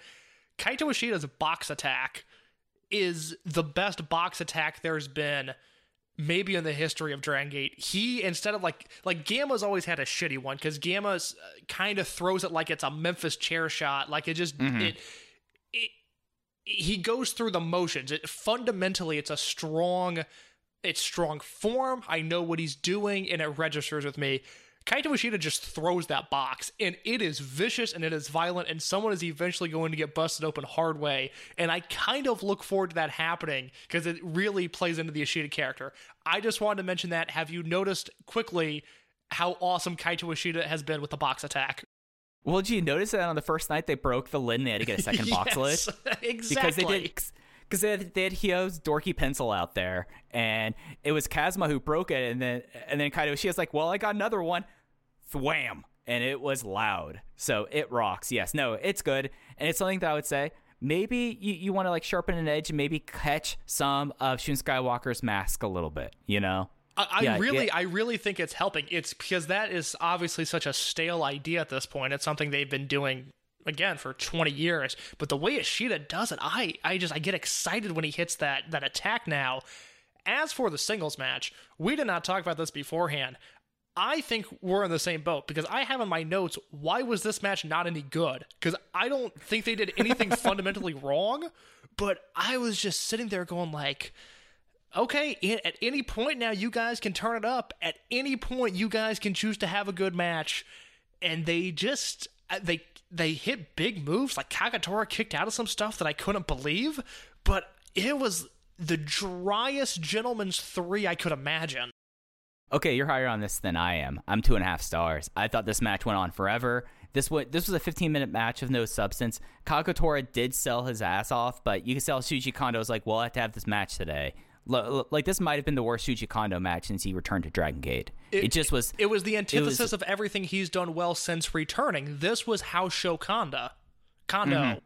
Kaito Ishida's box attack is the best box attack there's been maybe in the history of Dragon Gate. He instead of like like Gamma's always had a shitty one because Gamma uh, kind of throws it like it's a Memphis chair shot, like it just mm-hmm. it, it he goes through the motions. It fundamentally it's a strong it's strong form. I know what he's doing and it registers with me. Kaito Ishida just throws that box, and it is vicious and it is violent, and someone is eventually going to get busted open hard way. And I kind of look forward to that happening because it really plays into the Ishida character. I just wanted to mention that. Have you noticed quickly how awesome Kaito Ishida has been with the box attack? Well, did you notice that on the first night they broke the lid and they had to get a second box lid? Exactly. because they did because they had, they had Hyo's dorky pencil out there, and it was Kazuma who broke it, and then and then Kaito Ishida's like, "Well, I got another one," thwam, and it was loud. So it rocks. Yes, no, it's good, and it's something that I would say maybe you, you want to like sharpen an edge and maybe catch some of Shun Skywalker's mask a little bit. You know, I, I Yeah, really, yeah. I really think it's helping. It's because that is obviously such a stale idea at this point. It's something they've been doing again for 20 years. But the way Ishida does it, I, I just, I get excited when he hits that that attack. Now, as for the singles match, we did not talk about this beforehand. I think we're in the same boat because I have in my notes why was this match not any good? Because I don't think they did anything fundamentally wrong, but I was just sitting there going like, okay, in, at any point now, you guys can turn it up. At any point, you guys can choose to have a good match. And they just uh, they they hit big moves. Like Kagetora kicked out of some stuff that I couldn't believe, but it was the driest gentleman's three I could imagine. Okay, you're higher on this than I am. I'm two and a half stars. I thought this match went on forever. This was this was a 15 minute match of no substance. Kagetora did sell his ass off, but you can tell Shuji Kondo was like, "Well, I have to have this match today." Like this might have been the worst Shuji Kondo match since he returned to Dragon Gate. It, just was. It was the antithesis was- of everything he's done well since returning. This was House Show Kondo. Kondo. Mm-hmm.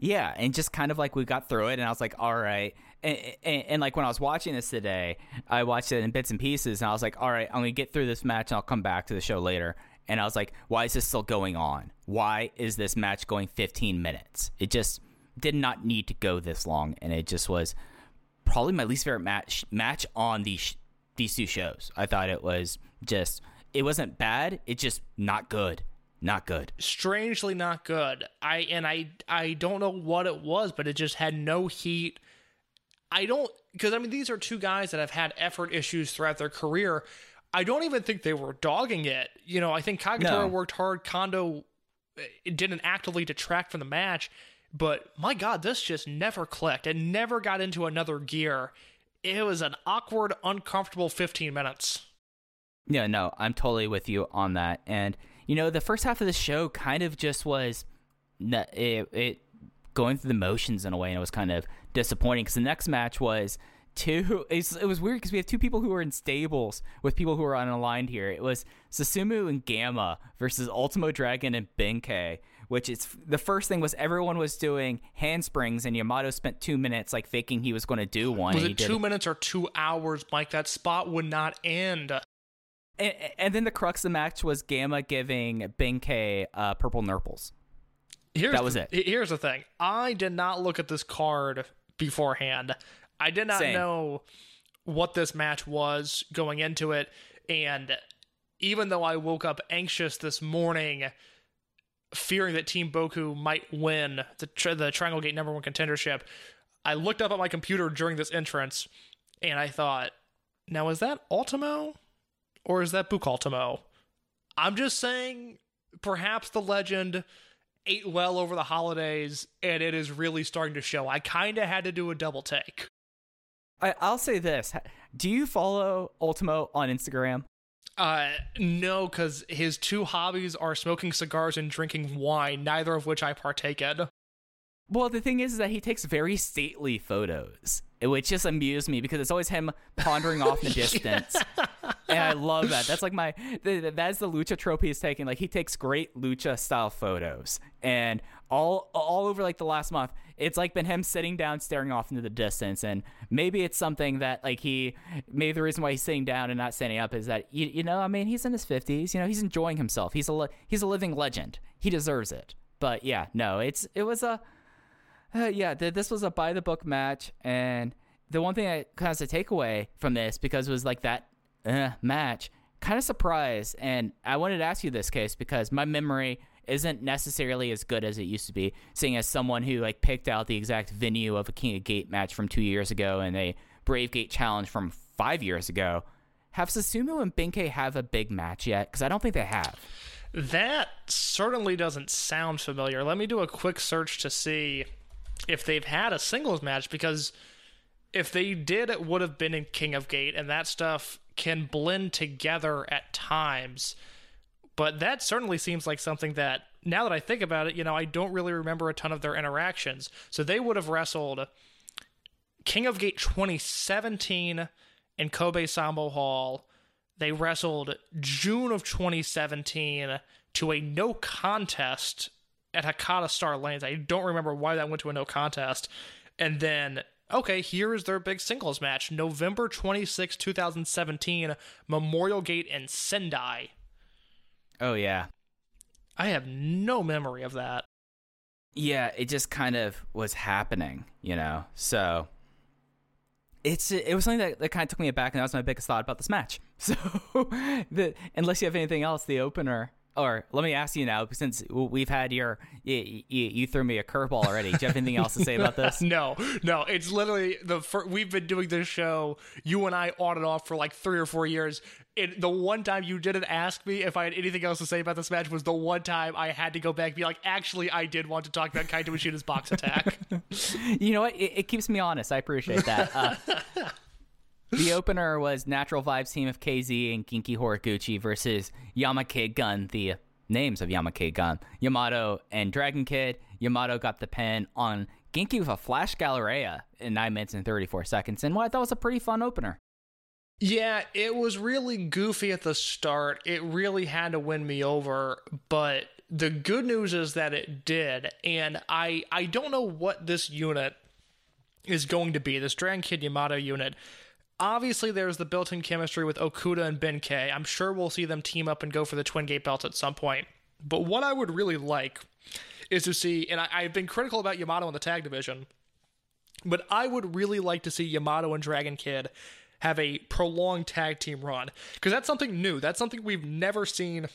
Yeah, and just kind of like we got through it, and I was like, all right. And, and, and like when I was watching this today, I watched it in bits and pieces, and I was like, all right, I'm gonna get through this match, and I'll come back to the show later. And I was like, why is this still going on? Why is this match going 15 minutes? It just did not need to go this long, and it just was probably my least favorite match match on these these two shows. I thought it was just it wasn't bad, It's just not good, not good. strangely not good. I and I I don't know what it was, but it just had no heat. I don't because I mean these are two guys that have had effort issues throughout their career. I don't even think they were dogging it. You know, I think Kagetora No. worked hard. Kondo uh, didn't actively detract from the match, but my God, this just never clicked. It never got into another gear. It was an awkward, uncomfortable 15 minutes. Yeah, no, I'm totally with you on that. And you know, the first half of the show kind of just was it, it going through the motions in a way, and it was kind of disappointing because the next match was two. It was weird because we have two people who are in stables with people who are unaligned here. It was Susumu and Gamma versus Ultimo Dragon and Benkei. Which is the first thing was everyone was doing handsprings and Yamato spent two minutes like faking he was going to do one. Was it two minutes or two hours, Mike? That spot would not end. And, and then the crux of the match was Gamma giving Benkei uh, purple nurples. Here's That was the, it. Here's the thing. I did not look at this card beforehand. I did not Same. know what this match was going into it. And even though I woke up anxious this morning, fearing that Team Boku might win the, tri- the Triangle Gate number one contendership, I looked up at my computer during this entrance and I thought, now is that Ultimo or is that Book Ultimo? I'm just saying, perhaps the legend ate well over the holidays and it is really starting to show. I kind of had to do a double take. I, I'll say this: Do you follow Ultimo on Instagram? Uh, no, because his two hobbies are smoking cigars and drinking wine, neither of which I partake in. Well, the thing is is that he takes very stately photos, which just amused me because it's always him pondering off in the distance. And I love that. That's like my th- th- that's the lucha trope he's taking. Like he takes great lucha style photos, and all all over like the last month, it's like been him sitting down, staring off into the distance. And maybe it's something that like he maybe the reason why he's sitting down and not standing up is that you, you know I mean he's in his fifties. You know he's enjoying himself. He's a he's a living legend. He deserves it. But yeah, no, it's it was a uh, yeah, th- this was a by the book match, and the one thing I kind of take away from this because it was like that uh, match, kind of surprised, and I wanted to ask you this case because my memory isn't necessarily as good as it used to be. Seeing as someone who like picked out the exact venue of a King of Gate match from two years ago and a Brave Gate challenge from five years ago, have Susumu and Benkei have a big match yet? Because I don't think they have. That certainly doesn't sound familiar. Let me do a quick search to see if they've had a singles match because if they did, it would have been in King of Gate, and that stuff can blend together at times. But that certainly seems like something that, now that I think about it, you know, I don't really remember a ton of their interactions. So they would have wrestled King of Gate 2017 in Kobe Sambo Hall. They wrestled June of 2017 to a no contest at Hakata Star Lanes. I don't remember why that went to a no contest. And then, okay, here is their big singles match November 26, 2017, Memorial Gate in Sendai. Oh yeah, I have no memory of that. yeah, it just kind of was happening, you know. So it's it was something that, that kind of took me aback, and that was my biggest thought about this match. So, the, unless you have anything else, the opener, or let me ask you now, since we've had your you, you, you threw me a curveball already. Do you have anything else to say about this? No, no, it's literally the fir- we've been doing this show, you and I on and off for like three or four years. It, the one time you didn't ask me if I had anything else to say about this match was the one time I had to go back and be like, actually, I did want to talk about Kaito Ishida's box attack. You know what? It, it keeps me honest. I appreciate that. Uh, the opener was Natural Vibes team of KZ and Genki Horiguchi versus Yamake Gun, the names of Yamake Gun, Yamato and Dragon Kid. Yamato got the pin on Genki with a Flash Galleria in 9 minutes and 34 seconds, and what I thought was a pretty fun opener. Yeah, it was really goofy at the start. It really had to win me over, but the good news is that it did. And I I don't know what this unit is going to be. This Dragon Kid Yamato unit. Obviously, there's the built-in chemistry with Okuda and Benkei. I'm sure we'll see them team up and go for the Twin Gate belts at some point. But what I would really like is to see, and I, I've been critical about Yamato in the tag division, but I would really like to see Yamato and Dragon Kid have a prolonged tag team run because that's something new. That's something we've never seen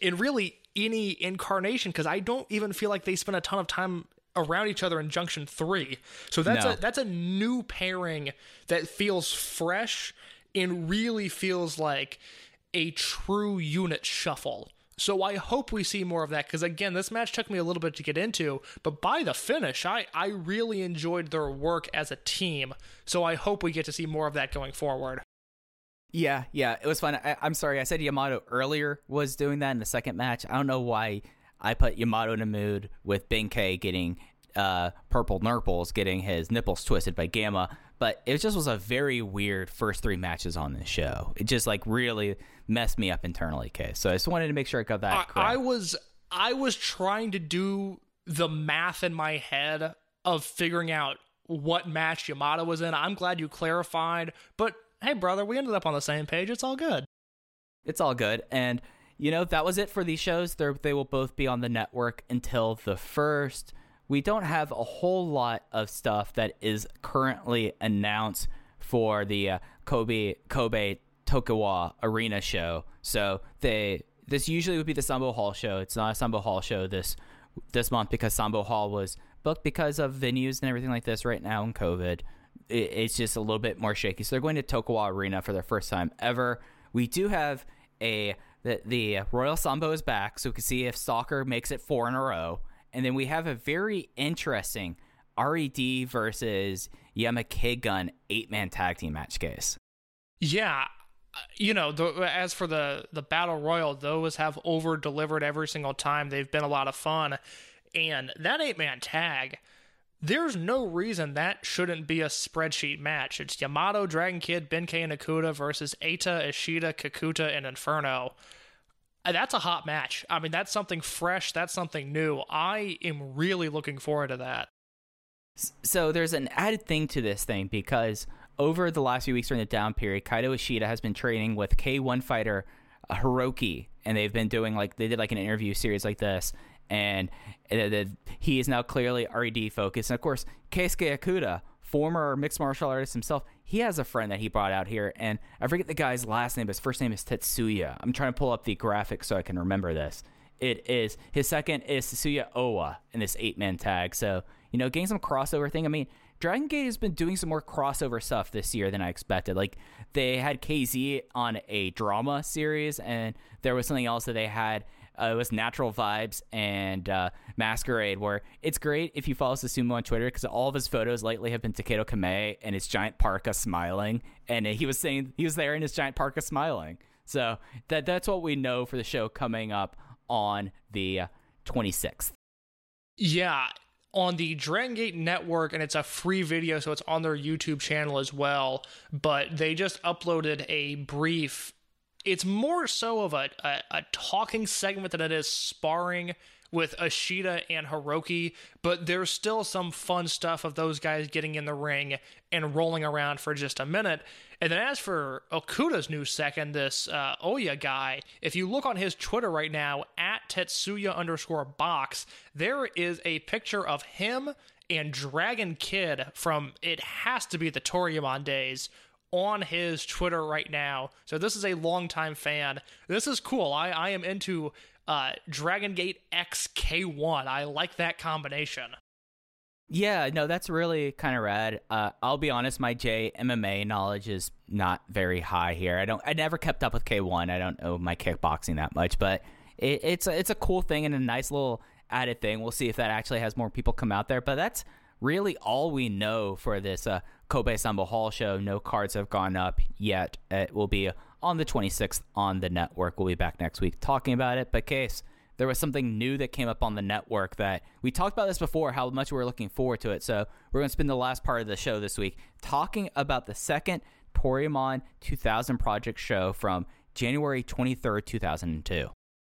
in really any incarnation because I don't even feel like they spend a ton of time around each other in Junction 3. So that's No. a that's a new pairing that feels fresh and really feels like a true unit shuffle. So I hope we see more of that because again, this match took me a little bit to get into, but by the finish, I I really enjoyed their work as a team. So I hope we get to see more of that going forward. Yeah, yeah, it was fun. I, I'm sorry, I said Yamato earlier was doing that in the second match. I don't know why I put Yamato in a mood with Benkei getting uh, purple nurples, getting his nipples twisted by Gamma, but it just was a very weird first three matches on this show. It just like really messed me up internally, Case. So I just wanted to make sure I got that I, correct. I was I was trying to do the math in my head of figuring out what match Yamato was in. I'm glad you clarified, but hey, brother, we ended up on the same page. It's all good. It's all good. And, you know, that was it for these shows. They're, they will both be on the network until the first. We don't have a whole lot of stuff that is currently announced for the uh, Kobe Kobe Tokiwa Arena show. So they this usually would be the Sambo Hall show. It's not a Sambo Hall show this this month because Sambo Hall was booked because of venues and everything like this right now in COVID. It, it's just a little bit more shaky. So they're going to Tokiwa Arena for their first time ever. We do have a the the Royal Sambo is back, so we can see if Stalker makes it four in a row, and then we have a very interesting Red versus Yama Gun eight man tag team match case. Yeah, uh, you know, the, as for the the battle royal, those have over delivered every single time. They've been a lot of fun, and that eight man tag. There's no reason that shouldn't be a spreadsheet match. It's Yamato, Dragon Kid, Benkei, and Okuda versus Eita, Ishida, Kakuta, and Inferno. Uh, That's a hot match. I mean, that's something fresh. That's something new. I am really looking forward to that. So there's an added thing to this thing because over the last few weeks during the down period, Kaito Ishida has been training with K1 fighter uh, Hiroki, and they've been doing like they did like an interview series like this, and he is now clearly RED focused. And of course, Keisuke Okuda, former mixed martial artist himself, he has a friend that he brought out here, and I forget the guy's last name. but His first name is Tetsuya. I'm trying to pull up the graphic so I can remember this. It is his second is Tetsuya Owa in this eight man tag. So you know, getting some crossover thing. I mean, Dragon Gate has been doing some more crossover stuff this year than I expected. Like they had KZ on a drama series, and there was something else that they had. Uh, it was Natural Vibes and uh, Masquerade, where it's great if you follow Susumu on Twitter because all of his photos lately have been Takedo Kame and his giant parka smiling, and he was saying he was there in his giant parka smiling. So that that's what we know for the show coming up on the uh, 26th. Yeah, on the Dragon Gate network, and it's a free video, so it's on their YouTube channel as well. But they just uploaded a brief. It's more so of a, a, a talking segment than it is sparring with Ishida and Hiroki, but there's still some fun stuff of those guys getting in the ring and rolling around for just a minute. And then as for Okuda's new second, this uh, Oya guy, if you look on his Twitter right now, at Tetsuya underscore box, there is a picture of him and Dragon Kid from, it has to be the Toryumon days, on his Twitter right now. So this is a longtime fan. This is cool. I, I am into uh, Dragon Gate XK1. I like that combination. Yeah, no, that's really kind of rad. Uh, I'll be honest, my J MMA knowledge is not very high here. I don't, I never kept up with K1. I don't know my kickboxing that much, but it, it's a, it's a cool thing and a nice little added thing. We'll see if that actually has more people come out there. But that's really all we know for this uh, Kobe Sambo Hall show. No cards have gone up yet. It will be on the 26th on the network. We'll be back next week talking about it. But case there was something new that came up on the network that we talked about this before, how much we are looking forward to it. So we're going to spend the last part of the show this week talking about the second Toryumon 2000 project show from January 23rd, 2002.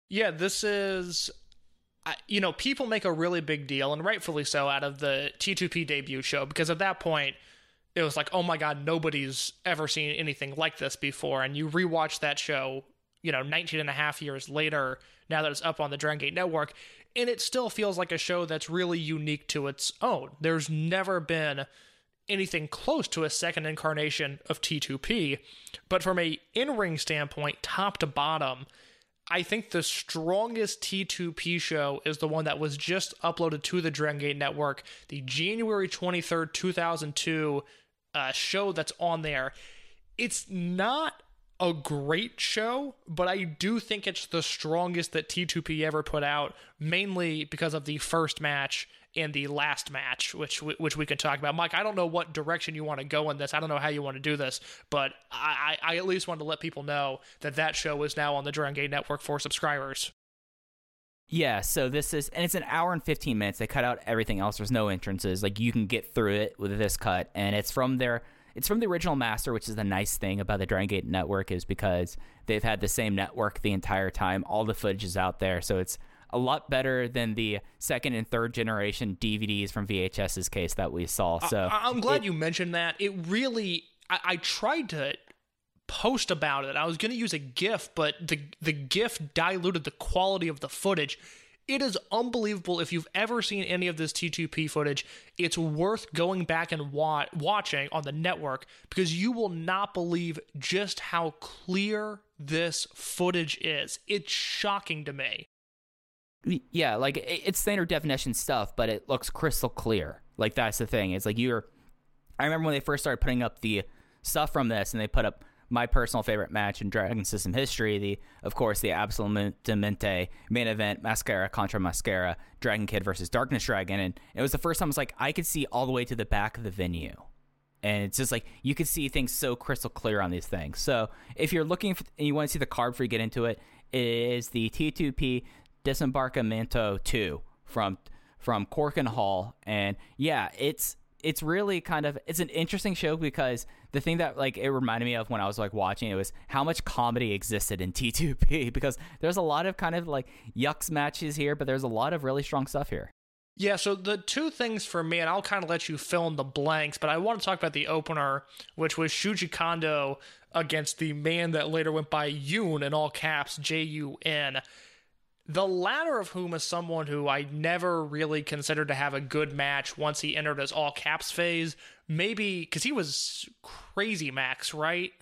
Yeah, this is. You know, people make a really big deal, and rightfully so, out of the T2P debut show because at that point, it was like, oh my god, nobody's ever seen anything like this before. And you rewatch that show, you know, 19 and a half years later, now that it's up on the Dragon Gate Network, and it still feels like a show that's really unique to its own. There's never been anything close to a second incarnation of T2P, but from a in-ring standpoint, top to bottom, I think the strongest T2P show is the one that was just uploaded to the Dragon Gate Network, the January 23rd, 2002 uh, show that's on there. It's not a great show, but I do think it's the strongest that T2P ever put out, mainly because of the first match and the last match, which which we can talk about. Mike, I don't know what direction you want to go in this. I don't know how you want to do this, but I, I I at least wanted to let people know that that show is now on the Dragon Gate Network for subscribers. Yeah, so this is, and it's an hour and 15 minutes. They cut out everything else. There's no entrances. Like you can get through it with this cut, and it's from their, it's from the original master, which is the nice thing about the Dragon Gate network is because they've had the same network the entire time. All the footage is out there, so it's a lot better than the second and third generation DVDs from VHS's case that we saw. So I, am glad it- you mentioned that. It really, I, I tried to post about it. I was going to use a GIF, but the the GIF diluted the quality of the footage. It is unbelievable. If you've ever seen any of this T2P footage, it's worth going back and wa- watching on the network because you will not believe just how clear this footage is. It's shocking to me. Yeah, like it- it's standard definition stuff, but it looks crystal clear. Like that's the thing. It's like you're. I remember when they first started putting up the stuff from this, and they put up my personal favorite match in Dragon System history. The, of course, the Absolutamente main event, Mascara contra Mascara, Dragon Kid versus Darkness Dragon, and it was the first time I was like, I could see all the way to the back of the venue. And it's just like you could see things so crystal clear on these things. So if you're looking for, and you want to see the card before you get into it, it is the T2P Disembarcamento 2 from from Korakuen Hall. And yeah, it's it's really kind of it's an interesting show because the thing that like it reminded me of when I was like watching it was how much comedy existed in T2P because there's a lot of kind of like yucks matches here, but there's a lot of really strong stuff here. Yeah, so the two things for me, and I'll kind of let you fill in the blanks, but I want to talk about the opener, which was Shuji Kondo against the man that later went by Yoon in all caps, J U N. The latter of whom is someone who I never really considered to have a good match once he entered his all caps phase. Maybe because he was crazy max, right?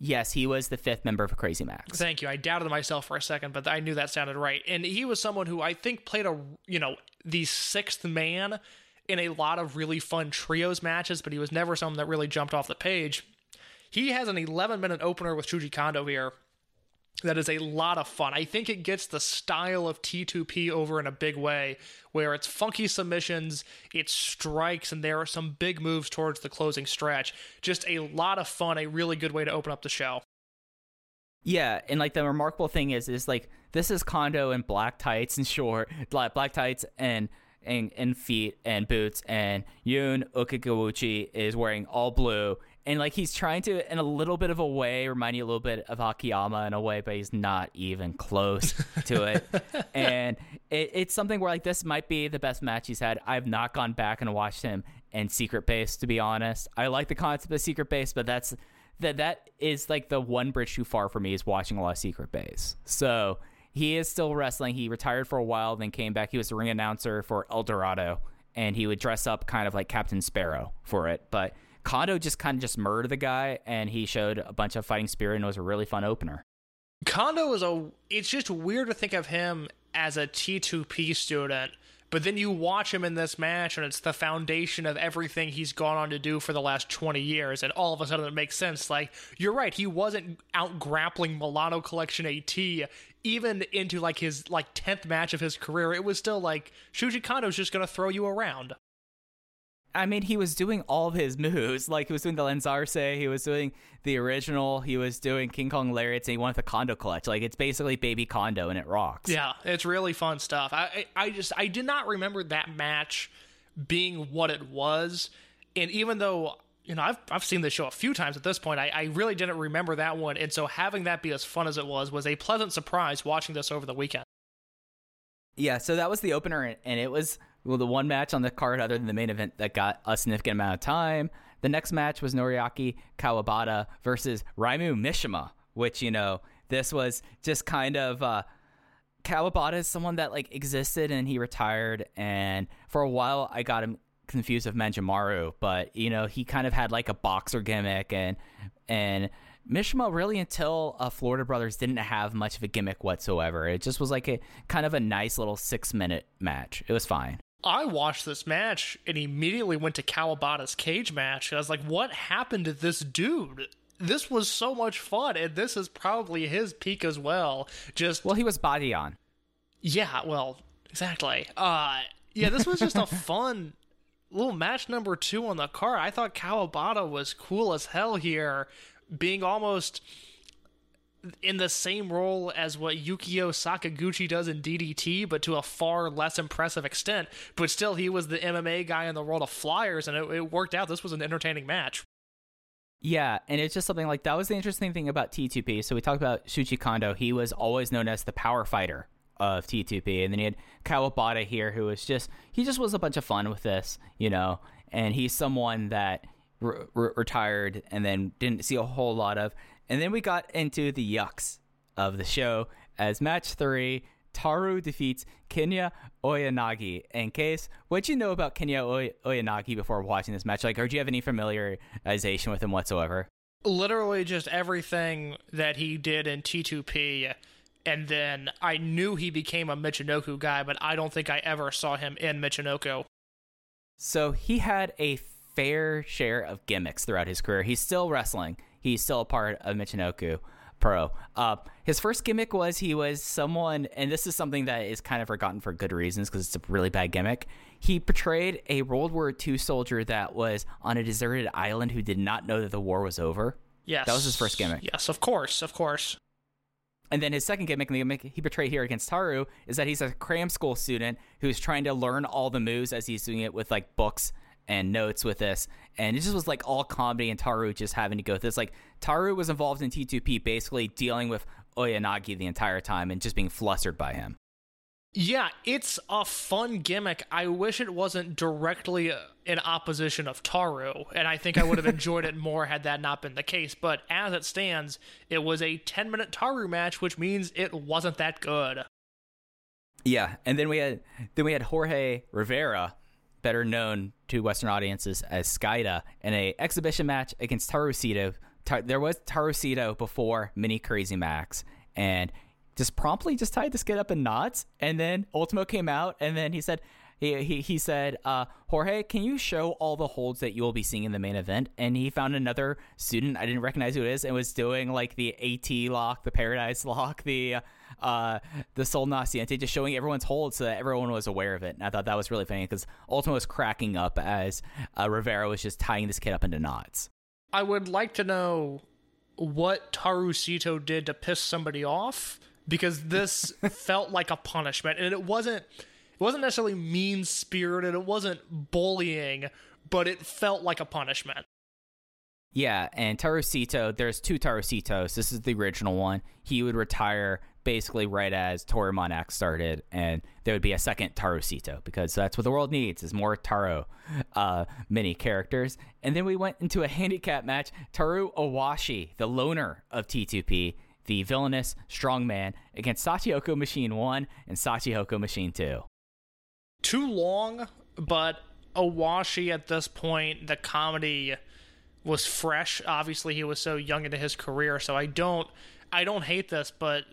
Yes, he was the fifth member of Crazy Max. Thank you. I doubted myself for a second, but I knew that sounded right. And he was someone who I think played a, you know, the sixth man in a lot of really fun trios matches, but he was never someone that really jumped off the page. He has an 11 minute opener with Shuji Kondo here that is a lot of fun. I think it gets the style of T2P over in a big way, where it's funky submissions, it strikes, and there are some big moves towards the closing stretch. Just a lot of fun, a really good way to open up the show. Yeah, and like the remarkable thing is, is like this is Kondo in black tights and short, black black tights and and and feet and boots, and Jun Ogawauchi is wearing all blue, and like he's trying to, in a little bit of a way, remind you a little bit of Akiyama in a way, but he's not even close to it. and it, it's something where like this might be the best match he's had. I've not gone back and watched him in Secret Base, to be honest. I like the concept of Secret Base, but that's that that is like the one bridge too far for me is watching a lot of Secret Base. So he is still wrestling. He retired for a while, then came back. He was a ring announcer for El Dorado, and he would dress up kind of like Captain Sparrow for it. But Kondo just kind of just murdered the guy, and he showed a bunch of fighting spirit, and it was a really fun opener. Kondo is a. It's just weird to think of him as a T2P student, but then you watch him in this match, and it's the foundation of everything he's gone on to do for the last 20 years, and all of a sudden it makes sense. Like, you're right, he wasn't out grappling Milano Collection AT even into like his like 10th match of his career. It was still like Shuji Kondo's just gonna throw you around. I mean, he was doing all of his moves. Like he was doing the Lenzarse, he was doing the original, he was doing King Kong lariats, and he wanted the Kondo clutch. Like it's basically Baby Kondo, and it rocks. Yeah, it's really fun stuff. I, I I just I did not remember that match being what it was, and even though you know I've I've seen this show a few times at this point, I, I really didn't remember that one, and so having that be as fun as it was was a pleasant surprise watching this over the weekend. Yeah, so that was the opener, and it was well the one match on the card other than the main event that got a significant amount of time. The next match was Noriaki Kawabata versus Raimu Mishima, which you know this was just kind of. Uh, Kawabata is someone that like existed and he retired, and for a while I got him confused with Manjimaru, but you know he kind of had like a boxer gimmick, and and Mishima really until uh, Florida Brothers didn't have much of a gimmick whatsoever. It just was like a kind of a nice little six minute match. It was fine. I watched this match and immediately went to Kawabata's cage match. And I was like, what happened to this dude? This was so much fun, and this is probably his peak as well. Just Well, he was body on. yeah, well, exactly. Uh yeah, this was just a fun little match number two on the card. I thought Kawabata was cool as hell here, being almost in the same role as what Yukio Sakaguchi does in DDT, but to a far less impressive extent. But still, he was the MMA guy in the world of flyers, and it, it worked out. This was an entertaining match. Yeah, and it's just something like that was the interesting thing about T2P. So we talked about Shuji Kondo. He was always known as the power fighter of T2P, and then you had Kawabata here, who was just he just was a bunch of fun with this, you know. And he's someone that re- retired and then didn't see a whole lot of. And then we got into the yucks of the show as match three. Taru defeats Kenya Oyanagi. In case, what do you know about Kenya Oy- Oyanagi before watching this match? Like, or do you have any familiarization with him whatsoever? Literally just everything that he did in T2P. And then I knew he became a Michinoku guy, but I don't think I ever saw him in Michinoku. So he had a fair share of gimmicks throughout his career. He's still wrestling. He's still a part of Michinoku Pro. Uh, his first gimmick was he was someone, and this is something that is kind of forgotten for good reasons because it's a really bad gimmick. He portrayed a World War II soldier that was on a deserted island who did not know that the war was over. Yes. That was his first gimmick. Yes, of course, of course. And then his second gimmick, and the gimmick he portrayed here against Taru, is that he's a cram school student who's trying to learn all the moves as he's doing it with like books and notes with this. And it just was like all comedy and Taru just having to go through this. Like Taru was involved in T2P, basically dealing with Oyanagi the entire time and just being flustered by him. Yeah, it's a fun gimmick. I wish it wasn't directly uh, in opposition of Taru, and I think I would have enjoyed it more had that not been the case. But as it stands, it was a 10 minute Taru match, which means it wasn't that good. Yeah, and then we had then we had Jorge Rivera, better known to Western audiences as Skayde, in a exhibition match against Tarucito. Tar- there was Tarucito before Mini Crazy Max, and just promptly just tied this kid up in knots. And then Ultimo came out, and then he said. He, he, he said, uh, Jorge, can you show all the holds that you will be seeing in the main event? And he found another student, I didn't recognize who it is, and was doing like the AT lock, the Paradise lock, the uh, the Sol Naciente, just showing everyone's holds so that everyone was aware of it. And I thought that was really funny because Ultimo was cracking up as uh, Rivera was just tying this kid up into knots. I would like to know what Tarucito did to piss somebody off because this felt like a punishment and it wasn't it wasn't necessarily mean spirited it wasn't bullying but it felt like a punishment Yeah, and Tarucito, there's two Tarucitos. This is the original one. He would retire basically right as Toryumon X started, and there would be a second Tarucito because that's what the world needs is more Taru uh, mini characters. And then we went into a handicap match. Taru Owashi, the loner of T2P, the villainous strongman, against Shachihoko Machine 1 and Shachihoko Machine 2. too long but Owashi at this point the comedy was fresh obviously he was so young into his career so I don't I don't hate this but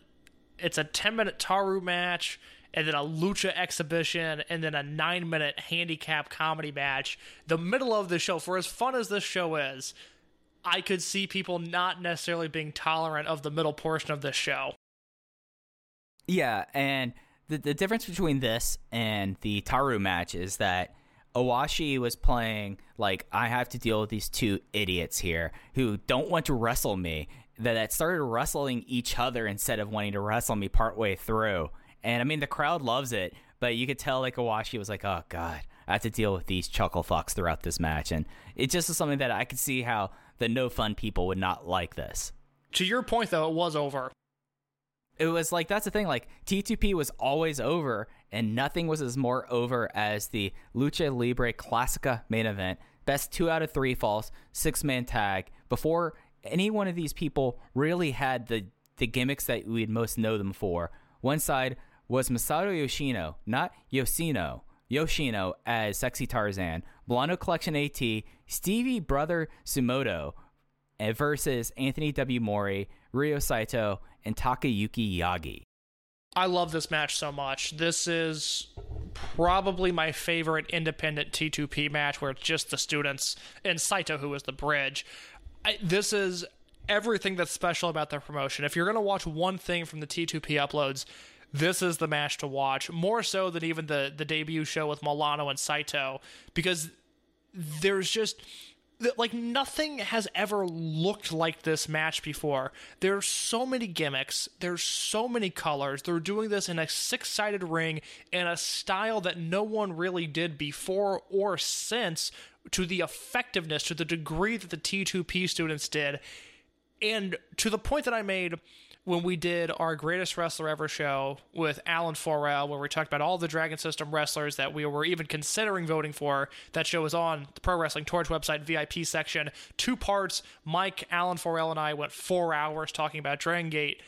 it's a 10 minute Taru match and then a lucha exhibition and then a 9 minute handicap comedy match the middle of the show for as fun as this show is I could see people not necessarily being tolerant of the middle portion of this show Yeah, and the the difference between this and the Taru match is that Owashi was playing like I have to deal with these two idiots here who don't want to wrestle me. That that started wrestling each other instead of wanting to wrestle me partway through. And I mean the crowd loves it, but you could tell like Owashi was like, "Oh God, I have to deal with these chuckle fucks throughout this match," and it just is something that I could see how the no fun people would not like this. to your point though it was over it was like that's the thing like t2p was always over and nothing was as more over as the lucha libre classica main event best two out of three falls six man tag before any one of these people really had the the gimmicks that we'd most know them for one side was masato yoshino not yoshino yoshino as sexy tarzan milano collection at stevie brother sumoto uh, versus Anthony W. Mori, Ryo Saito, and Takayuki Yagi. I love this match so much. This is probably my favorite independent T2P match where it's just the students and Saito, who is the bridge. I, this is everything that's special about the promotion. If you're going to watch one thing from the T2P uploads, this is the match to watch, more so than even the, the debut show with Milano and Saito, because there's just like nothing has ever looked like this match before. There's so many gimmicks, there's so many colors. They're doing this in a six-sided ring in a style that no one really did before or since to the effectiveness to the degree that the T2P students did. And to the point that I made when we did our greatest wrestler ever show with Alan Forel, where we talked about all the Dragon System wrestlers that we were even considering voting for. That show was on the Pro Wrestling Torch website VIP section. Two parts. Mike, Alan Forel, and I went four hours talking about Dragon Gate.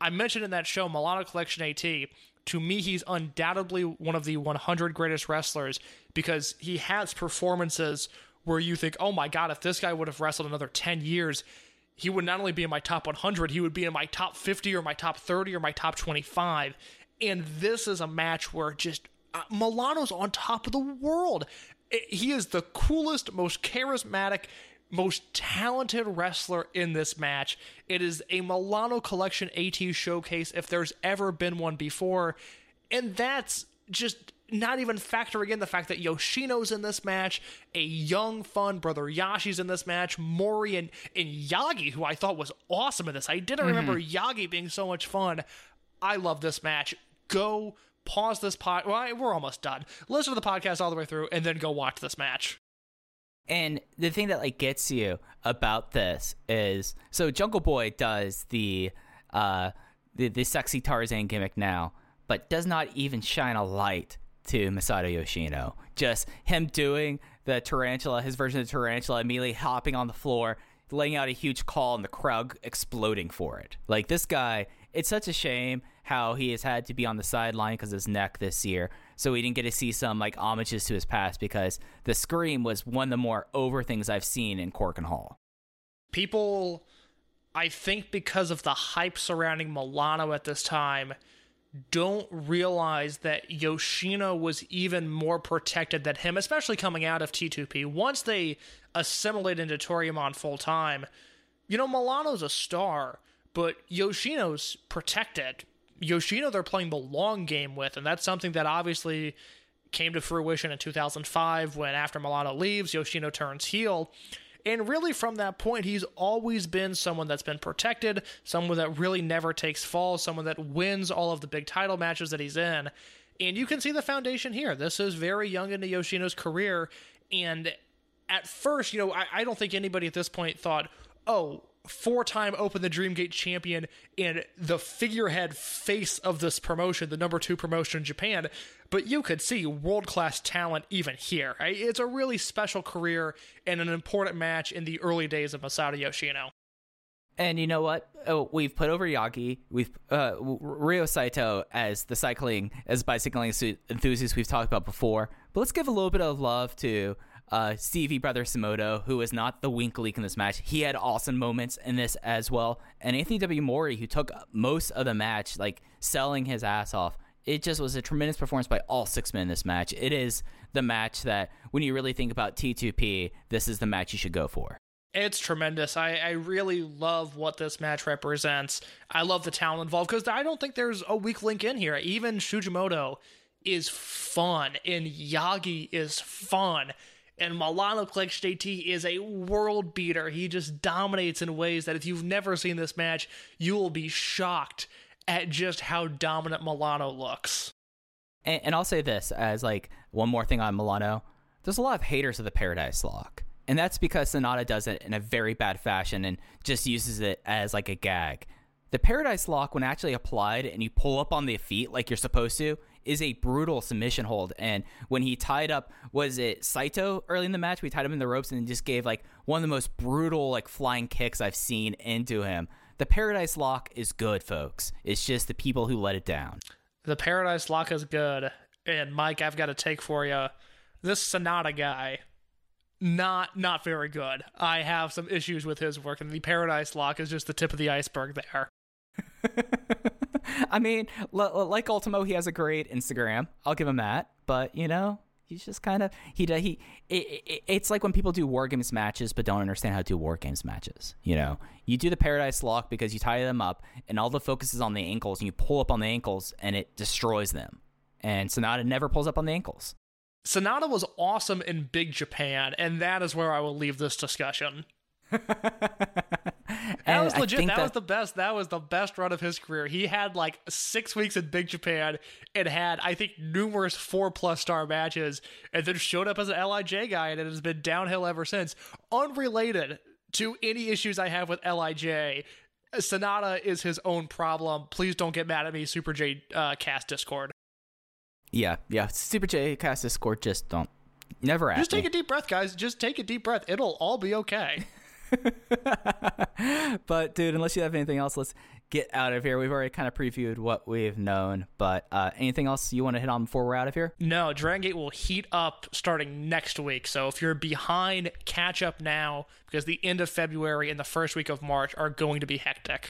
I mentioned in that show Milano Collection AT. To me, he's undoubtedly one of the 100 greatest wrestlers because he has performances where you think, oh my god, if this guy would have wrestled another 10 years, he would not only be in my top 100, he would be in my top 50 or my top 30 or my top 25. And this is a match where just uh, Milano's on top of the world. I- He is the coolest, most charismatic, most talented wrestler in this match. It is a Milano Collection AT showcase if there's ever been one before. And that's just not even factoring in the fact that Yoshino's in this match, a young, fun brother Yashi's in this match, Mori and, and Yagi, who I thought was awesome in this. I didn't remember Yagi being so much fun. I love this match. Go pause this pod. Well, we're almost done. Listen to the podcast all the way through, and then go watch this match. And the thing that like gets you about this is so Jungle Boy does the uh the, the sexy Tarzan gimmick now, but does not even shine a light to Masato Yoshino. Just him doing the tarantula, his version of the tarantula, immediately hopping on the floor, laying out a huge call, and the crowd exploding for it. Like this guy, it's such a shame how he has had to be on the sideline because of his neck this year. So we didn't get to see some like homages to his past because the scream was one of the more over things I've seen in Korakuen Hall. people i think because of the hype surrounding milano at this time don't realize that yoshino was even more protected than him especially coming out of t2p once they assimilate into toryumon full time you know milano's a star but yoshino's protected yoshino they're playing the long game with and that's something that obviously came to fruition in 2005 when after Milano leaves, Yoshino turns heel. And really, from that point, he's always been someone that's been protected, someone that really never takes falls, someone that wins all of the big title matches that he's in. And you can see the foundation here. This is very young into Yoshino's career. And at first, you know, I, I don't think anybody at this point thought, oh, four time Open the Dream Gate champion and the figurehead face of this promotion, the number two promotion in Japan. But you could see world class talent even here. It's a really special career and an important match in the early days of Masato Yoshino. And you know what? Oh, we've put over Yagi. We've uh, Ryo Saito as the cycling, as bicycling enthusiast we've talked about before. But let's give a little bit of love to uh, Stevie Brother Simoto, who is not the wink leak in this match. He had awesome moments in this as well. And Anthony W. Mori, who took most of the match, like selling his ass off. It just was a tremendous performance by all six men in this match. It is the match that, when you really think about T2P, this is the match you should go for. It's tremendous. I, I really love what this match represents. I love the talent involved because I don't think there's a weak link in here. Even Shujimoto is fun, and Yagi is fun, and Milano Collection AT is a world beater. He just dominates in ways that if you've never seen this match, you will be shocked at just how dominant Milano looks. And, and I'll say this as like one more thing on Milano. There's a lot of haters of the Paradise Lock, and that's because Sanada does it in a very bad fashion and just uses it as like a gag. The Paradise Lock, when actually applied and you pull up on the feet like you're supposed to, is a brutal submission hold. And when he tied up, was it Saito early in the match? We tied him in the ropes and just gave like one of the most brutal like flying kicks I've seen into him. The Paradise Lock is good, folks. It's just the people who let it down. The Paradise Lock is good. And Mike, I've got a take for you. This Sanada guy, not not very good. I have some issues with his work, and the Paradise Lock is just the tip of the iceberg there. I mean, l- like Ultimo, he has a great Instagram. I'll give him that. But you know, he's just kind of he he. It, it, it's like when people do war games matches, but don't understand how to do war games matches. You know, you do the Paradise Lock because you tie them up, and all the focus is on the ankles, and you pull up on the ankles, and it destroys them. And Sanada never pulls up on the ankles. Sanada was awesome in Big Japan, and that is where I will leave this discussion. That was legit. think That, was the best. That was the best run of his career. He had like six weeks in Big Japan and had, I think, numerous four plus star matches, and then showed up as an Lij guy, and it has been downhill ever since. Unrelated to any issues I have with Lij, Sanada is his own problem. Please don't get mad at me, Super J uh, Cast Discord. Yeah, yeah. Super J cast Discord. Just don't. Never ask Just take me. a deep breath, guys. Just take a deep breath. It'll all be okay. but dude, unless you have anything else, let's get out of here. We've already kind of previewed what we've known, but uh, anything else you want to hit on before we're out of here? No, Dragon Gate will heat up starting next week. So if you're behind, catch up now because the end of February and the first week of March are going to be hectic.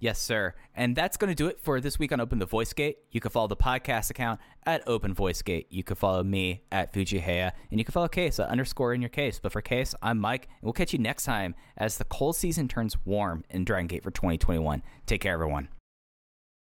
Yes, sir. And that's going to do it for this week on Open the Voice Gate. You can follow the podcast account at Open Voice Gate. You can follow me at Fujihaya, and you can follow Case at underscore in your case. But for Case, I'm Mike, and we'll catch you next time as the cold season turns warm in Dragon Gate for 2021. Take care, everyone.